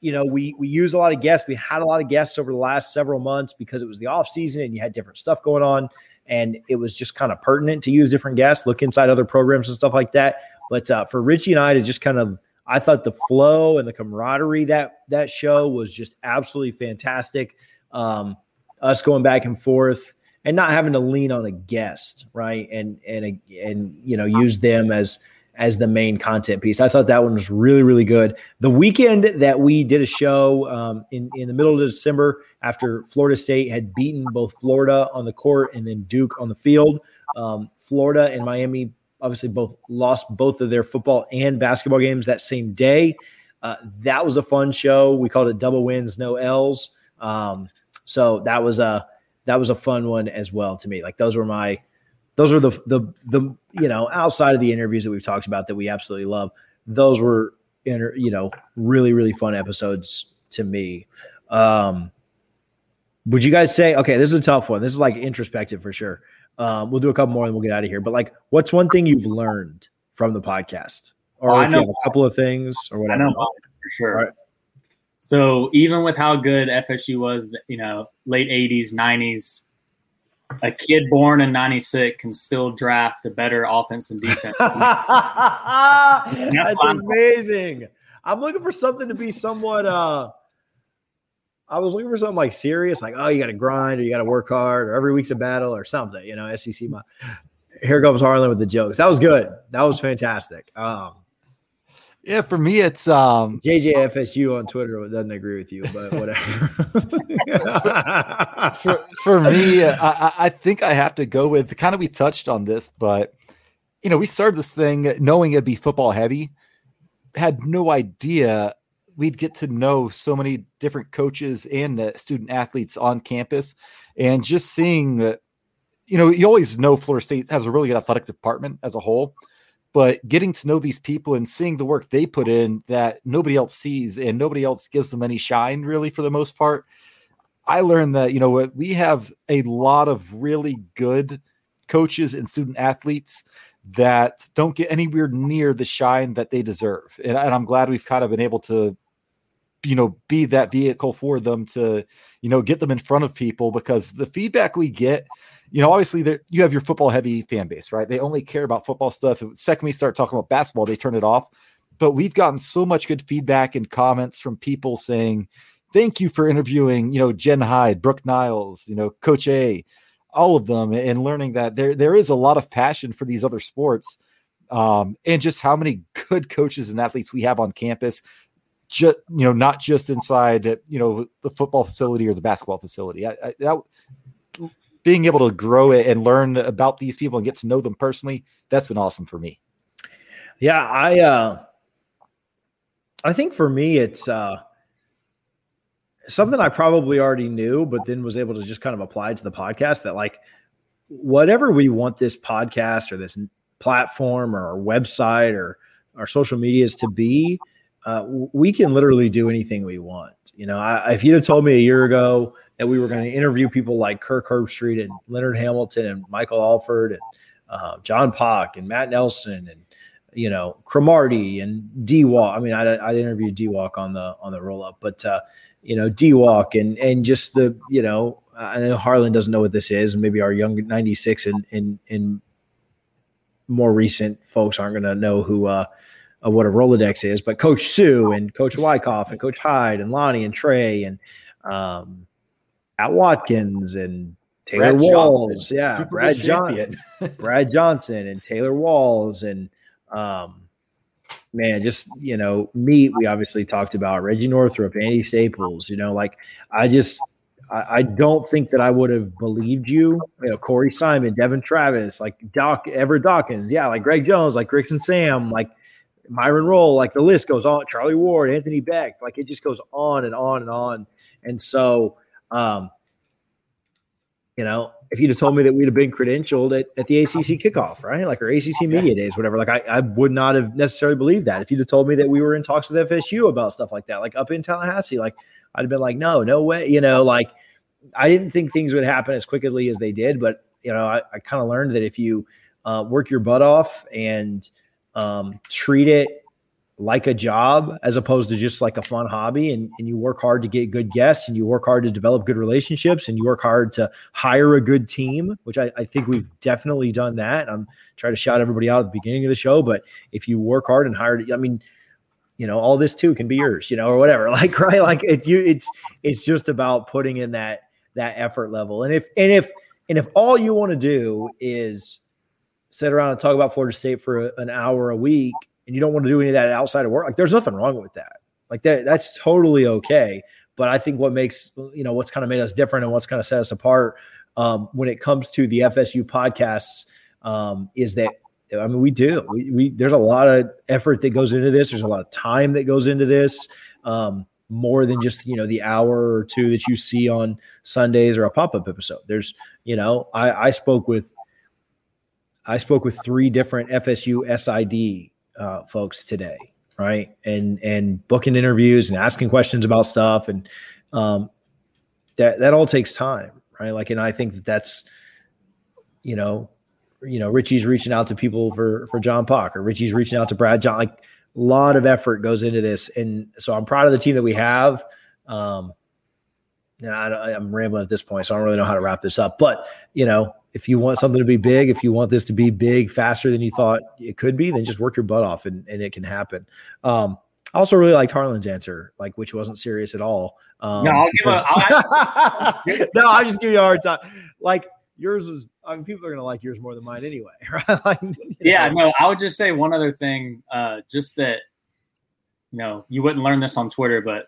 you know, we we use a lot of guests. We had a lot of guests over the last several months because it was the off season and you had different stuff going on, and it was just kind of pertinent to use different guests, look inside other programs and stuff like that. But uh, for Richie and I to just kind of, I thought the flow and the camaraderie that that show was just absolutely fantastic. Um, us going back and forth and not having to lean on a guest, right? And and and you know use them as as the main content piece. I thought that one was really, really good. The weekend that we did a show um, in, in the middle of December after Florida State had beaten both Florida on the court and then Duke on the field, um, Florida and Miami obviously both lost both of their football and basketball games that same day. Uh, that was a fun show. We called it double wins, no L's. Um, so that was a that was a fun one as well to me. Like those were my those were the the the you know outside of the interviews that we've talked about that we absolutely love. Those were inter, you know really really fun episodes to me. Um, would you guys say okay? This is a tough one. This is like introspective for sure. Um, we'll do a couple more and we'll get out of here. But like, what's one thing you've learned from the podcast, or well, if you have a couple of things, or whatever? I know for sure. So even with how good FSU was, you know, late '80s, '90s, a kid born in 96 can still draft a better offense and defense. that's, that's amazing. I'm looking for something to be somewhat uh I was looking for something like serious, like, oh, you gotta grind or you gotta work hard or every week's a battle or something, you know, SEC. My, here comes Harlan with the jokes. That was good. That was fantastic. Um yeah, for me, it's um JJFSU on Twitter doesn't agree with you, but whatever. for, for me, I, I think I have to go with kind of we touched on this, but you know, we started this thing knowing it'd be football heavy, had no idea we'd get to know so many different coaches and uh, student athletes on campus, and just seeing that, you know, you always know Florida State has a really good athletic department as a whole but getting to know these people and seeing the work they put in that nobody else sees and nobody else gives them any shine really for the most part i learned that you know we have a lot of really good coaches and student athletes that don't get anywhere near the shine that they deserve. And, and i'm glad we've kind of been able to you know be that vehicle for them to you know get them in front of people because the feedback we get you know, obviously that you have your football heavy fan base, right? They only care about football stuff. The second we start talking about basketball, they turn it off. But we've gotten so much good feedback and comments from people saying, thank you for interviewing, you know, Jen Hyde, Brooke Niles, you know, Coach A, all of them, and learning that there there is a lot of passion for these other sports, um, and just how many good coaches and athletes we have on campus. Just you know, not just inside you know the football facility or the basketball facility. I, I, that, being able to grow it and learn about these people and get to know them personally, that's been awesome for me. Yeah, I uh I think for me it's uh something I probably already knew, but then was able to just kind of apply to the podcast that like whatever we want this podcast or this platform or our website or our social medias to be, uh, we can literally do anything we want. You know, I, if you'd have told me a year ago that we were going to interview people like Kirk Herbstreit and Leonard Hamilton and Michael Alford and uh, John Pak and Matt Nelson and you know Cromartie and D Walk. I mean, I I interviewed D Walk on the on the roll up, but uh, you know, D Walk and and just the you know, I know Harlan doesn't know what this is, and maybe our young '96 and in more recent folks aren't going to know who uh, uh, what a Rolodex is, but Coach Sue and Coach Wyckoff and Coach Hyde and Lonnie and Trey and um, At Watkins and Taylor Brad Walls, Johnson, yeah, Brad Johnson, Brad Johnson and Taylor Walls and um, man, just you know, meet. We obviously talked about Reggie Northrup, Andy Staples. You know, like I just I, I don't think that I would have believed you. You know, Corey Simon, Devin Travis, like Doc Everett Dawkins, yeah, like Greg Jones, like and Sam, like Myron Rolle, like the list goes on. Charlie Ward, Anthony Becht, like it just goes on and on and on. And so, um, you know, if you'd have told me that we'd have been credentialed at, at the ACC kickoff, right? Like our ACC media days, whatever. Like I, I would not have necessarily believed that. If you'd have told me that we were in talks with FSU about stuff like that, like up in Tallahassee, like I'd have been like, no, no way. You know, like I didn't think things would happen as quickly as they did, but you know, I, I kind of learned that if you uh, work your butt off and um, treat it like a job as opposed to just like a fun hobby. And, and you work hard to get good guests and you work hard to develop good relationships and you work hard to hire a good team which I, I think we've definitely done that. I'm trying to shout everybody out at the beginning of the show but if you work hard and hire i mean you know all this too can be yours you know or whatever. Like right? Like it, you it's it's just about putting in that that effort level. And if and if and if all you want to do is sit around and talk about florida state for a, an hour a week and you don't want to do any of that outside of work, like there's nothing wrong with that. Like that, that's totally okay. But I think what makes you know what's kind of made us different and what's kind of set us apart um, when it comes to the FSU podcasts um, is that I mean we do we, we there's a lot of effort that goes into this. There's a lot of time that goes into this. Um, more than just you know the hour or two that you see on Sundays or a pop up episode. There's you know I, I spoke with I spoke with three different FSU SID uh, folks today, right? And and booking interviews and asking questions about stuff, and um, that that all takes time, right? Like, and I think that that's, you know, you know, Richie's reaching out to people for for John Pak, or Richie's reaching out to Brad John. Like, a lot of effort goes into this, and so I'm proud of the team that we have. Um, and I, I'm rambling at this point, so I don't really know how to wrap this up. But you know, if you want something to be big, if you want this to be big faster than you thought it could be, then just work your butt off and, and it can happen. Um, I also really liked Harlan's answer, like which wasn't serious at all. Um, no, I'll give a, I'll no, I'll just give you a hard time. Like yours is, I mean, people are gonna like yours more than mine anyway, right? like, yeah, know. no, I would just say one other thing, uh, just that you know you wouldn't learn this on Twitter, but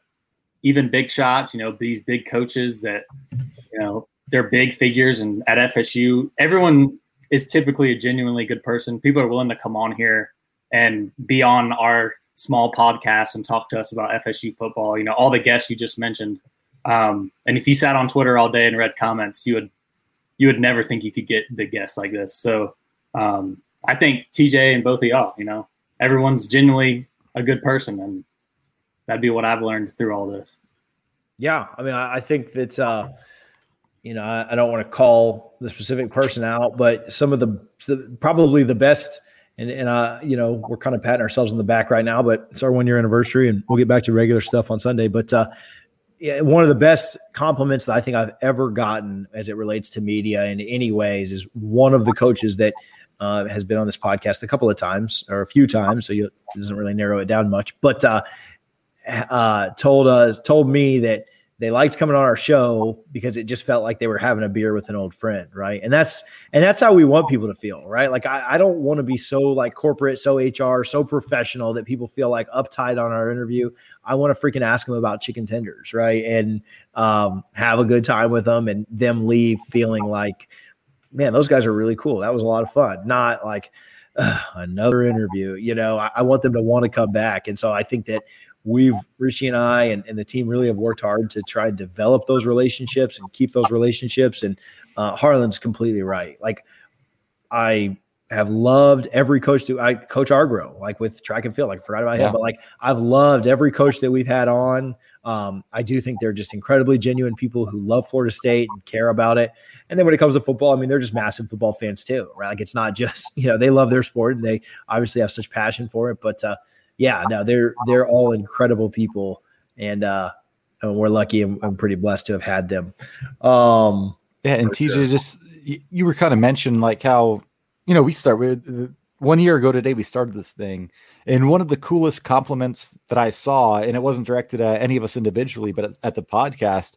even big shots, you know, these big coaches that you know they're big figures and at FSU, everyone is typically a genuinely good person. People are willing to come on here and be on our small podcast and talk to us about FSU football. You know, all the guests you just mentioned. Um, and if you sat on Twitter all day and read comments, you would you would never think you could get big guests like this. So um, I think TJ and both of y'all, you know, everyone's genuinely a good person, and that'd be what I've learned through all this. Yeah, I mean, I, I think that uh, you know, I, I don't want to call the specific person out, but some of the, probably the best. And, and uh, you know, we're kind of patting ourselves on the back right now, but it's our one year anniversary and we'll get back to regular stuff on Sunday. But uh, yeah, one of the best compliments that I think I've ever gotten as it relates to media in any ways is one of the coaches that uh, has been on this podcast a couple of times or a few times. So you, it doesn't really narrow it down much, but uh, uh, told us, told me that – they liked coming on our show because it just felt like they were having a beer with an old friend, right? And that's and that's how we want people to feel, right? Like I, I don't want to be so like corporate, so HR, so professional that people feel like uptight on our interview. I want to freaking ask them about chicken tenders, right? And um, have a good time with them and them leave feeling like, man, those guys are really cool. That was a lot of fun. Not like another interview. You know, I, I want them to want to come back. And so I think that we've Richie and I and, and the team really have worked hard to try and develop those relationships and keep those relationships. And uh, Harlan's completely right. Like I have loved every coach to I coach Argro, like with track and field, like forgot about yeah. him, but like I've loved every coach that we've had on. Um, I do think they're just incredibly genuine people who love Florida State and care about it. And then when it comes to football, I mean, they're just massive football fans too, right? Like it's not just, you know, they love their sport and they obviously have such passion for it, but uh, yeah, no, they're they're all incredible people, and uh, and we're lucky and, and pretty blessed to have had them. Um, yeah, and TJ, sure. just you were kind of mentioned like how you know we start with one year ago today we started this thing and one of the coolest compliments that i saw and it wasn't directed at any of us individually but at, at the podcast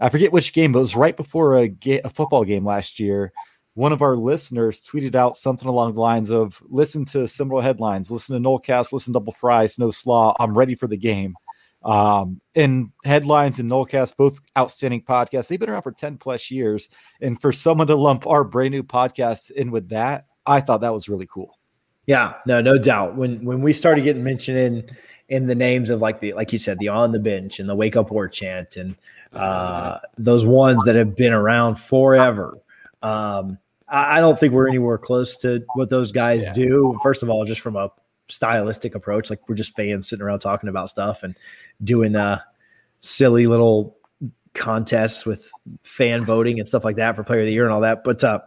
i forget which game but it was right before a, ga- a football game last year one of our listeners tweeted out something along the lines of listen to Seminole Headlines, listen to Nolecast, listen to Double Fry, Snow Slaw. I'm ready for the game. Um, and headlines and Nolecast, both outstanding podcasts. They've been around for 10 plus years. And for someone to lump our brand new podcast in with that, I thought that was really cool. Yeah, no, no doubt. When when we started getting mentioned in in the names of like the like you said, the on the bench and the wake up war chant and uh those ones that have been around forever. Um, I don't think we're anywhere close to what those guys yeah. do. First of all, just from a stylistic approach, like we're just fans sitting around talking about stuff and doing uh, silly little contests with fan voting and stuff like that for player of the year and all that. But uh,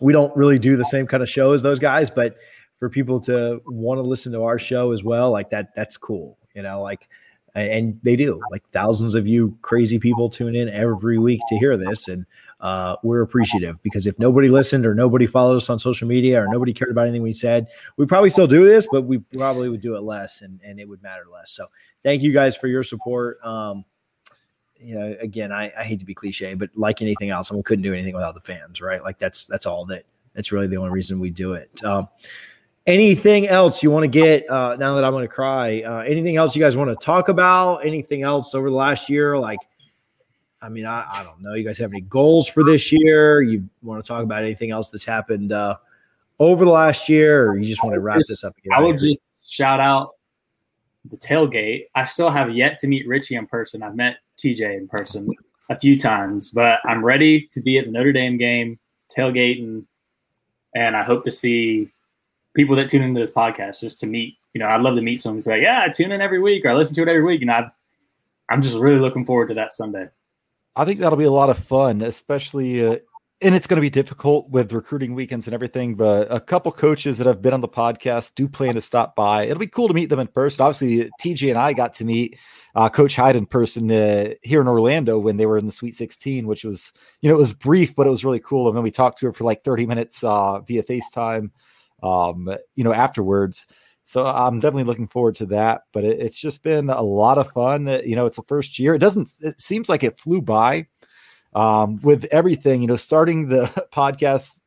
we don't really do the same kind of show as those guys. But for people to want to listen to our show as well, like that, that's cool. You know, like, and they do. Like thousands of you crazy people tune in every week to hear this, and uh, we're appreciative because if nobody listened or nobody followed us on social media or nobody cared about anything we said, we probably still do this, but we probably would do it less and, and it would matter less. So thank you guys for your support. Um, you know, again, I, I hate to be cliche, but like anything else, I we couldn't do anything without the fans, right? Like that's that's all that that's really the only reason we do it. Um, anything else you want to get uh, now that I'm going to cry? Uh, anything else you guys want to talk about? Anything else over the last year? Like I mean, I, I don't know. You guys have any goals for this year? You want to talk about anything else that's happened uh, over the last year, or you just want to wrap this up? I would just shout out the tailgate. I still have yet to meet Richie in person. I've met TJ in person a few times, but I'm ready to be at the Notre Dame game, tailgating, and I hope to see people that tune into this podcast just to meet. You know, I'd love to meet someone like, yeah, I tune in every week or I listen to it every week, and I, I'm just really looking forward to that Sunday. I think that'll be a lot of fun, especially, uh, and it's going to be difficult with recruiting weekends and everything. But a couple coaches that have been on the podcast do plan to stop by. It'll be cool to meet them in person. Obviously, TJ and I got to meet uh, Coach Hyde in person uh, here in Orlando when they were in the Sweet 16, which was, you know, it was brief, but it was really cool. And then we talked to her for like 30 minutes uh, via FaceTime, um, you know, afterwards. So I'm definitely looking forward to that. But it, it's just been a lot of fun. Uh, you know, it's the first year. It doesn't. It seems like it flew by um, with everything. You know, starting the podcast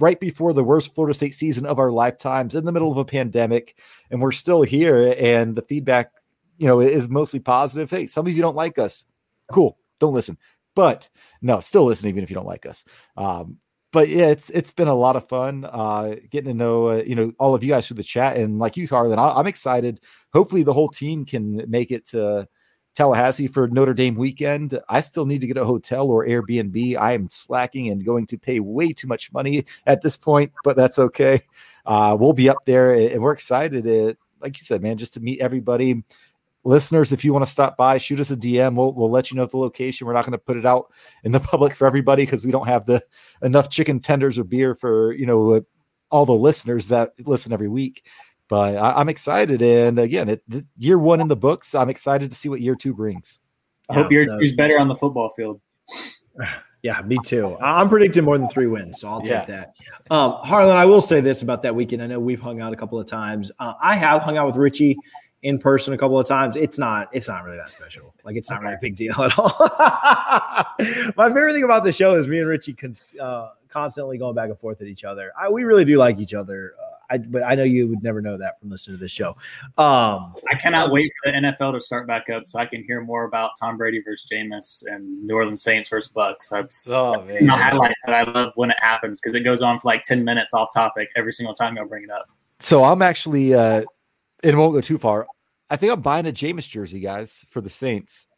right before the worst Florida State season of our lifetimes, in the middle of a pandemic, and we're still here. And the feedback, you know, is mostly positive. Hey, some of you don't like us. Cool, don't listen. But no, still listen even if you don't like us. Um, but yeah, it's it's been a lot of fun uh, getting to know uh, you know all of you guys through the chat and like you, Harlan. I, am excited. Hopefully, the whole team can make it to Tallahassee for Notre Dame weekend. I still need to get a hotel or Airbnb. I am slacking and going to pay way too much money at this point, but that's okay. Uh, we'll be up there and we're excited. To, like you said, man, just to meet everybody listeners, if you want to stop by, shoot us a DM. We'll, we'll let you know the location. We're not going to put it out in the public for everybody because we don't have the enough chicken tenders or beer for you know uh, all the listeners that listen every week. But I, am excited, and again, it, year one in the books. I'm excited to see what year two brings. I hope year two is better on the football field. Yeah, me too. I'm predicting more than three wins, so I'll take yeah. that. Um, Harlan, I will say this about that weekend. I know we've hung out a couple of times. Uh, I have hung out with Richie in person a couple of times. It's not it's not really that special. Like it's not okay. really a big deal at all. My favorite thing about the show is me and Richie cons- uh, constantly going back and forth at each other. I, we really do like each other. Uh, I, but I know you would never know that from listening to this show. Um, I cannot wait for the NFL to start back up so I can hear more about Tom Brady versus Jameis and New Orleans Saints versus Bucks. That's oh, man. the highlights that I love when it happens because it goes on for like 10 minutes off topic every single time I bring it up. So I'm actually, uh, it won't go too far. I think I'm buying a Jameis jersey, guys, for the Saints.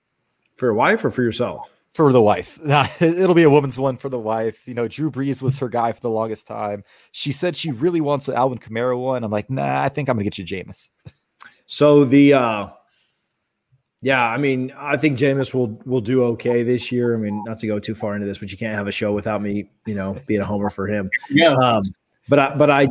For your wife or for yourself? For the wife. It'll be a woman's one for the wife. You know, Drew Brees was her guy for the longest time. She said she really wants an Alvin Kamara one. I'm like, nah, I think I'm going to get you Jameis. So the, uh, yeah, I mean, I think Jameis will will do okay this year. I mean, not to go too far into this, but you can't have a show without me, you know, being a homer for him. Yeah. Um, but I, but I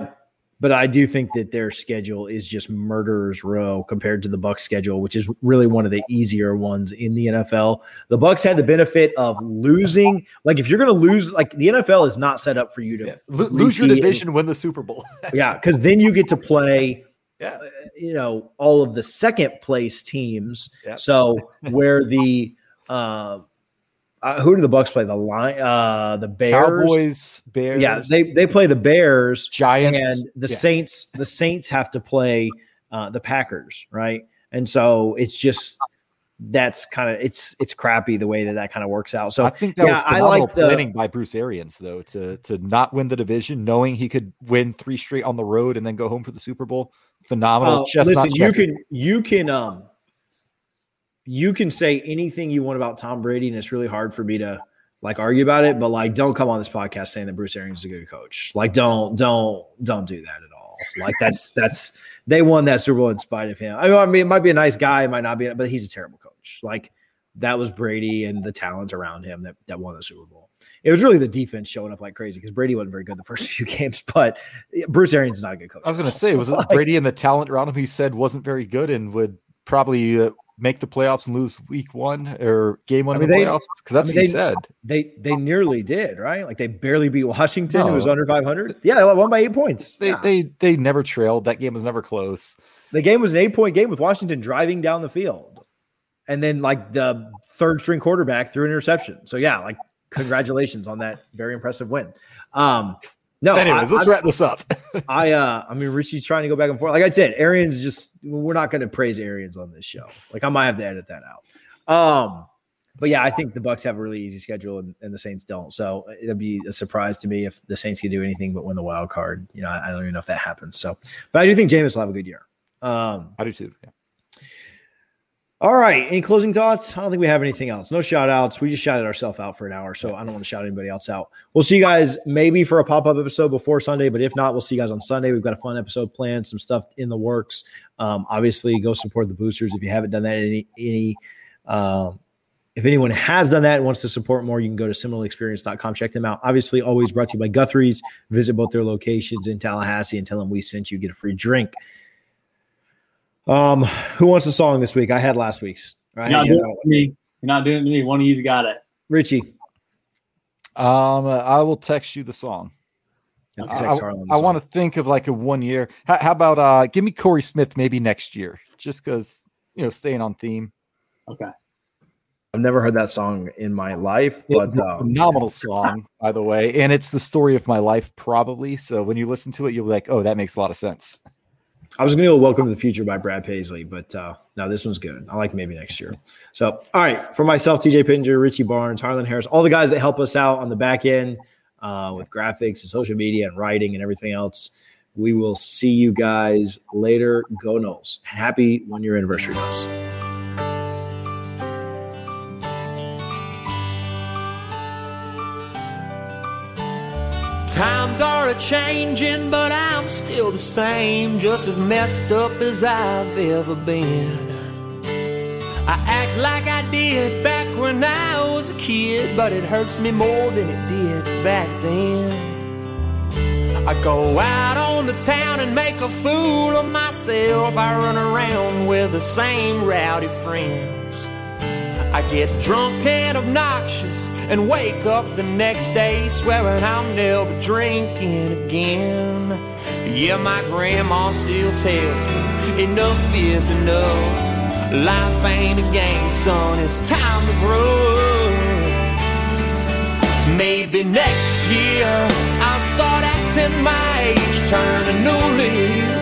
but I do think that their schedule is just murderer's row compared to the Bucks schedule, which is really one of the easier ones in the NFL. The Bucks had the benefit of losing. Like if you're going to lose, like the NFL is not set up for you to yeah. lose your division, and, win the Super Bowl. yeah, because then you get to play. Yeah. Uh, you know all of the second place teams. Yeah. So where the uh, uh, who do the Bucks play? The line, uh, the Bears, Cowboys, Bears. Yeah, they they play the Bears, Giants, and the yeah. Saints. The Saints have to play uh, the Packers, right? And so it's just that's kind of it's it's crappy the way that that kind of works out. So I think that yeah, was phenomenal I like planning the, by Bruce Arians though to to not win the division, knowing he could win three straight on the road and then go home for the Super Bowl. Phenomenal. Uh, listen, you can you can um you can say anything you want about Tom Brady, and it's really hard for me to like argue about it. But like, don't come on this podcast saying that Bruce Arians is a good coach. Like, don't, don't, don't do that at all. Like, that's that's they won that Super Bowl in spite of him. I mean, it might be a nice guy, it might not be, but he's a terrible coach. Like, that was Brady and the talent around him that that won the Super Bowl. It was really the defense showing up like crazy because Brady wasn't very good the first few games, but Bruce Arians is not a good coach. I was going to say, was it like, Brady and the talent around him he said wasn't very good and would probably uh, make the playoffs and lose week one or game one I mean, of the they, playoffs? Because that's I mean, what he said. They they nearly did, right? Like they barely beat Washington. No. It was under 500. Yeah, they won by eight points. They, yeah. they they never trailed. That game was never close. The game was an eight point game with Washington driving down the field, and then like the third string quarterback threw an interception. So yeah, like congratulations on that very impressive win. Um, no, anyways, I, let's I, wrap this up. I uh I mean Richie's trying to go back and forth. Like I said, Arians just we're not gonna praise Arians on this show. Like I might have to edit that out. Um but yeah, I think the Bucks have a really easy schedule and, and the Saints don't. So it'll be a surprise to me if the Saints can do anything but win the wild card. You know, I, I don't even know if that happens. So but I do think Jameis will have a good year. Um I do too. Yeah. All right. Any closing thoughts? I don't think we have anything else. No shout outs. We just shouted ourselves out for an hour. So I don't want to shout anybody else out. We'll see you guys maybe for a pop up episode before Sunday. But if not, we'll see you guys on Sunday. We've got a fun episode planned, some stuff in the works. Um, obviously, go support the boosters if you haven't done that. Any, any, um, if anyone has done that and wants to support more, you can go to similarlyexperience.com. Check them out. Obviously, always brought to you by Guthrie's. Visit both their locations in Tallahassee and tell them we sent you. Get a free drink. Um, who wants the song this week? I had last week's. Right? You're not doing it to me. You're not doing it to me. One of you's got it. Richie. Um, I will text you the song. I, I, I want to think of like a one year. How, how, about uh give me Corey Smith maybe next year, just because you know staying on theme. Okay. I've never heard that song in my life, but it's a phenomenal song, by the way, and it's the story of my life, probably. So when you listen to it, you'll be like, "Oh, that makes a lot of sense." I was going to go Welcome to the Future by Brad Paisley, but uh, no, this one's good. I like maybe next year. So, all right, for myself, TJ Pittenger, Richie Barnes, Harlan Harris, all the guys that help us out on the back end uh, with graphics and social media and writing and everything else. We will see you guys later. Go Noles. Happy one year anniversary guys. Times are a changing, but I'm still the same, just as messed up as I've ever been. I act like I did back when I was a kid, but it hurts me more than it did back then. I go out on the town and make a fool of myself. I run around with the same rowdy friends. I get drunk and obnoxious and wake up the next day swearing I'm never drinking again. Yeah, my grandma still tells me enough is enough. Life ain't a game, son, it's time to grow. Maybe next year I'll start acting my age, turn a new leaf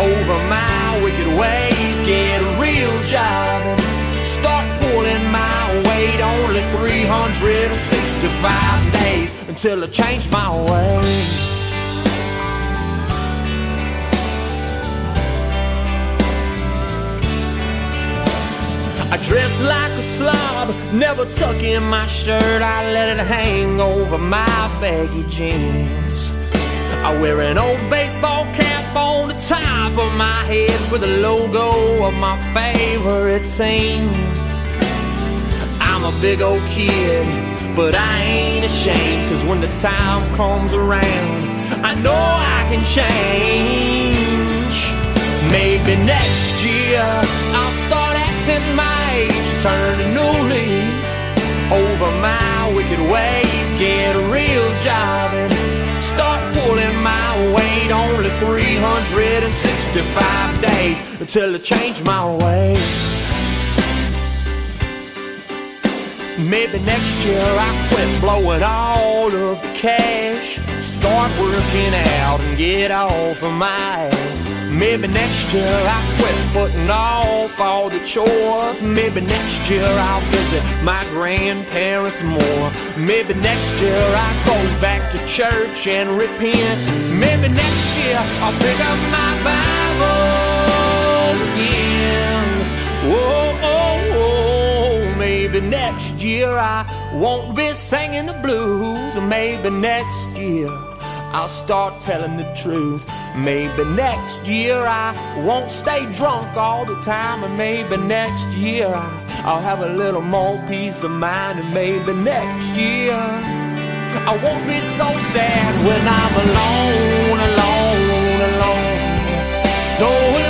over my wicked ways, get a real job pulling my weight. Only 365 days until I change my ways. I dress like a slob, never tuck in my shirt. I let it hang over my baggy jeans. I wear an old baseball cap on the top of my head with the logo of my favorite team. I'm a big old kid, but I ain't ashamed. Cause when the time comes around, I know I can change. Maybe next year I'll start acting my age, turn a new leaf over my wicked ways, get a real job and start pulling my weight. Only 365 days until I change my ways. Maybe next year I quit blowing all of the cash. Start working out and get off of my ass. Maybe next year I quit putting off all the chores. Maybe next year I'll visit my grandparents more. Maybe next year I go back to church and repent. Maybe next year I'll pick up my Bible again. Whoa. Maybe next year I won't be singing the blues. Maybe next year I'll start telling the truth. Maybe next year I won't stay drunk all the time. And maybe next year I'll have a little more peace of mind. And maybe next year I won't be so sad when I'm alone, alone, alone. So